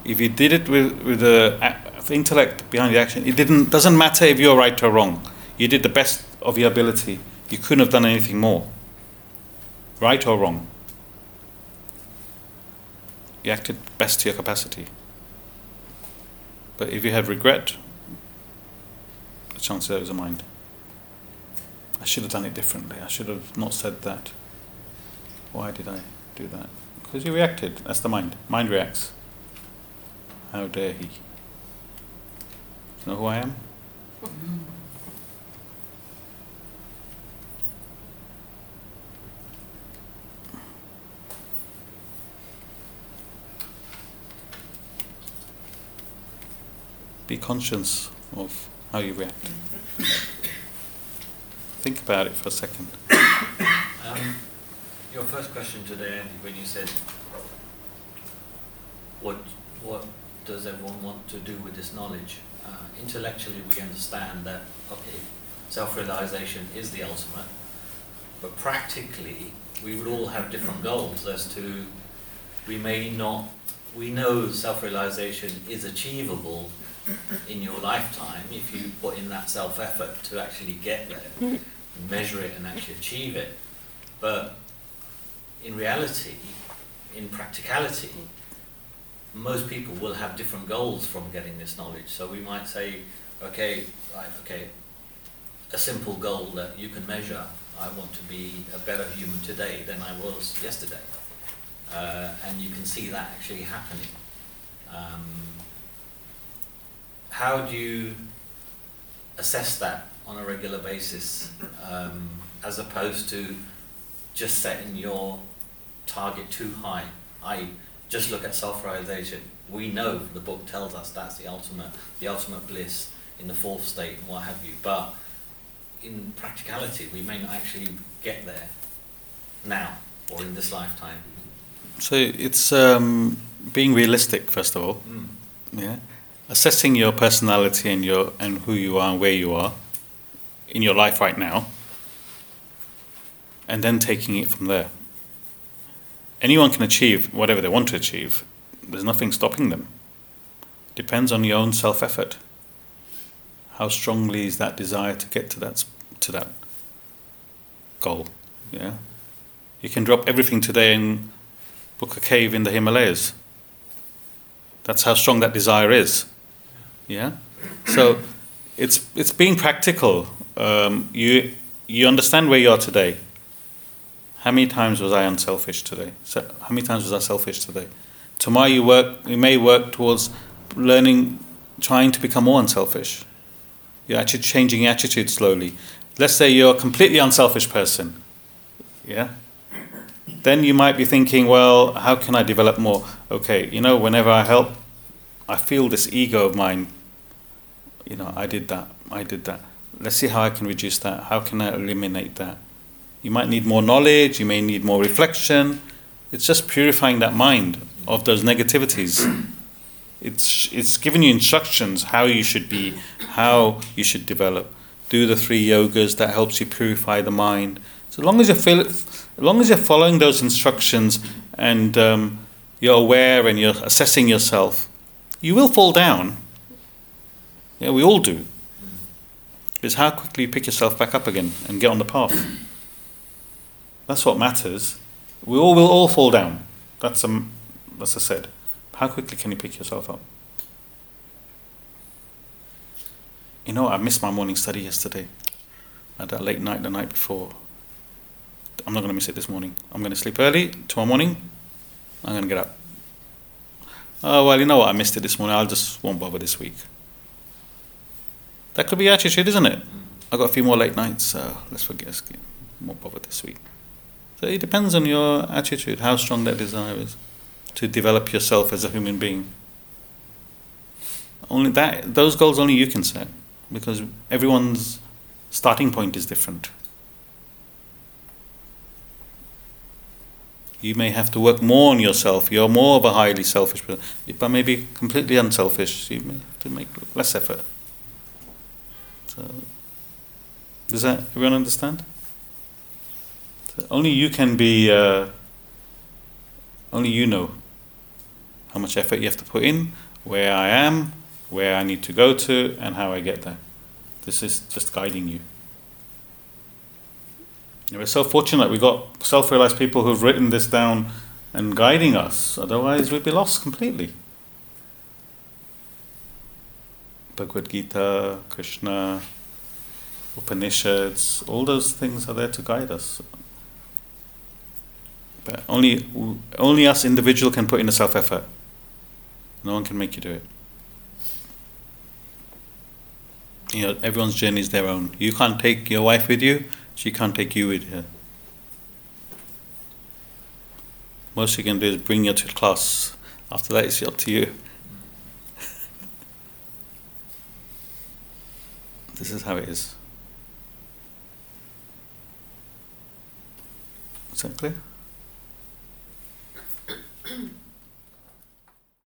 If you did it with, with the the intellect behind the action, it didn't doesn't matter if you're right or wrong. You did the best of your ability. You couldn't have done anything more. Right or wrong. You acted best to your capacity. But if you have regret, the chance there is a mind. I should have done it differently. I should have not said that. Why did I do that? Because you reacted. That's the mind. Mind reacts. How dare he? You know who I am? Be conscious of how you react. Think about it for a second. Um, your first question today, Andy, when you said, what, what does everyone want to do with this knowledge? Uh, intellectually, we understand that, okay, self-realization is the ultimate, but practically, we would all have different goals as to, we may not, we know self-realization is achievable in your lifetime if you put in that self-effort to actually get there, measure it and actually achieve it. But in reality, in practicality, most people will have different goals from getting this knowledge. So we might say, okay, right, okay, a simple goal that you can measure. I want to be a better human today than I was yesterday, uh, and you can see that actually happening. Um, how do you assess that on a regular basis, um, as opposed to just setting your target too high? I, just look at self-realization. We know the book tells us that's the ultimate, the ultimate bliss in the fourth state and what have you. But in practicality, we may not actually get there now or in this lifetime. So it's um, being realistic, first of all. Mm. Yeah, assessing your personality and your and who you are and where you are in your life right now, and then taking it from there. Anyone can achieve whatever they want to achieve. There's nothing stopping them. Depends on your own self effort. How strongly is that desire to get to that to that goal? Yeah, you can drop everything today and book a cave in the Himalayas. That's how strong that desire is. Yeah. So it's it's being practical. Um, you you understand where you are today. How many times was I unselfish today? So how many times was I selfish today? Tomorrow you work. You may work towards learning, trying to become more unselfish. You're actually changing your attitude slowly. Let's say you're a completely unselfish person. Yeah then you might be thinking, well, how can I develop more? Okay, you know, whenever I help, I feel this ego of mine. You know, I did that, I did that. Let's see how I can reduce that. How can I eliminate that? You might need more knowledge, you may need more reflection. It's just purifying that mind of those negativities. It's, it's giving you instructions how you should be, how you should develop. Do the three yogas that helps you purify the mind. So long as you feel it, as long as you're following those instructions and um, you're aware and you're assessing yourself, you will fall down. Yeah, we all do. It's how quickly you pick yourself back up again and get on the path. That's what matters. We all will all fall down. That's um, that's I said. How quickly can you pick yourself up? You know, I missed my morning study yesterday. I had that late night the night before. I'm not going to miss it this morning. I'm going to sleep early tomorrow morning. I'm going to get up. Oh well, you know what? I missed it this morning. I'll just won't bother this week. That could be attitude, isn't it? I've got a few more late nights, so let's forget. let's get- Won't bother this week. So it depends on your attitude, how strong that desire is to develop yourself as a human being. Only that those goals only you can set because everyone's starting point is different. You may have to work more on yourself. You're more of a highly selfish person, but maybe completely unselfish. You may have to make less effort. So, does that everyone understand? Only you can be. Uh, only you know how much effort you have to put in, where I am, where I need to go to, and how I get there. This is just guiding you. And We're so fortunate we've got self realized people who've written this down and guiding us, otherwise, we'd be lost completely. Bhagavad Gita, Krishna, Upanishads, all those things are there to guide us. But only, only us individual can put in the self effort. No one can make you do it. You know, everyone's journey is their own. You can't take your wife with you, she can't take you with her. Most you can do is bring her to class. After that, it's up to you. this is how it is. Is that clear?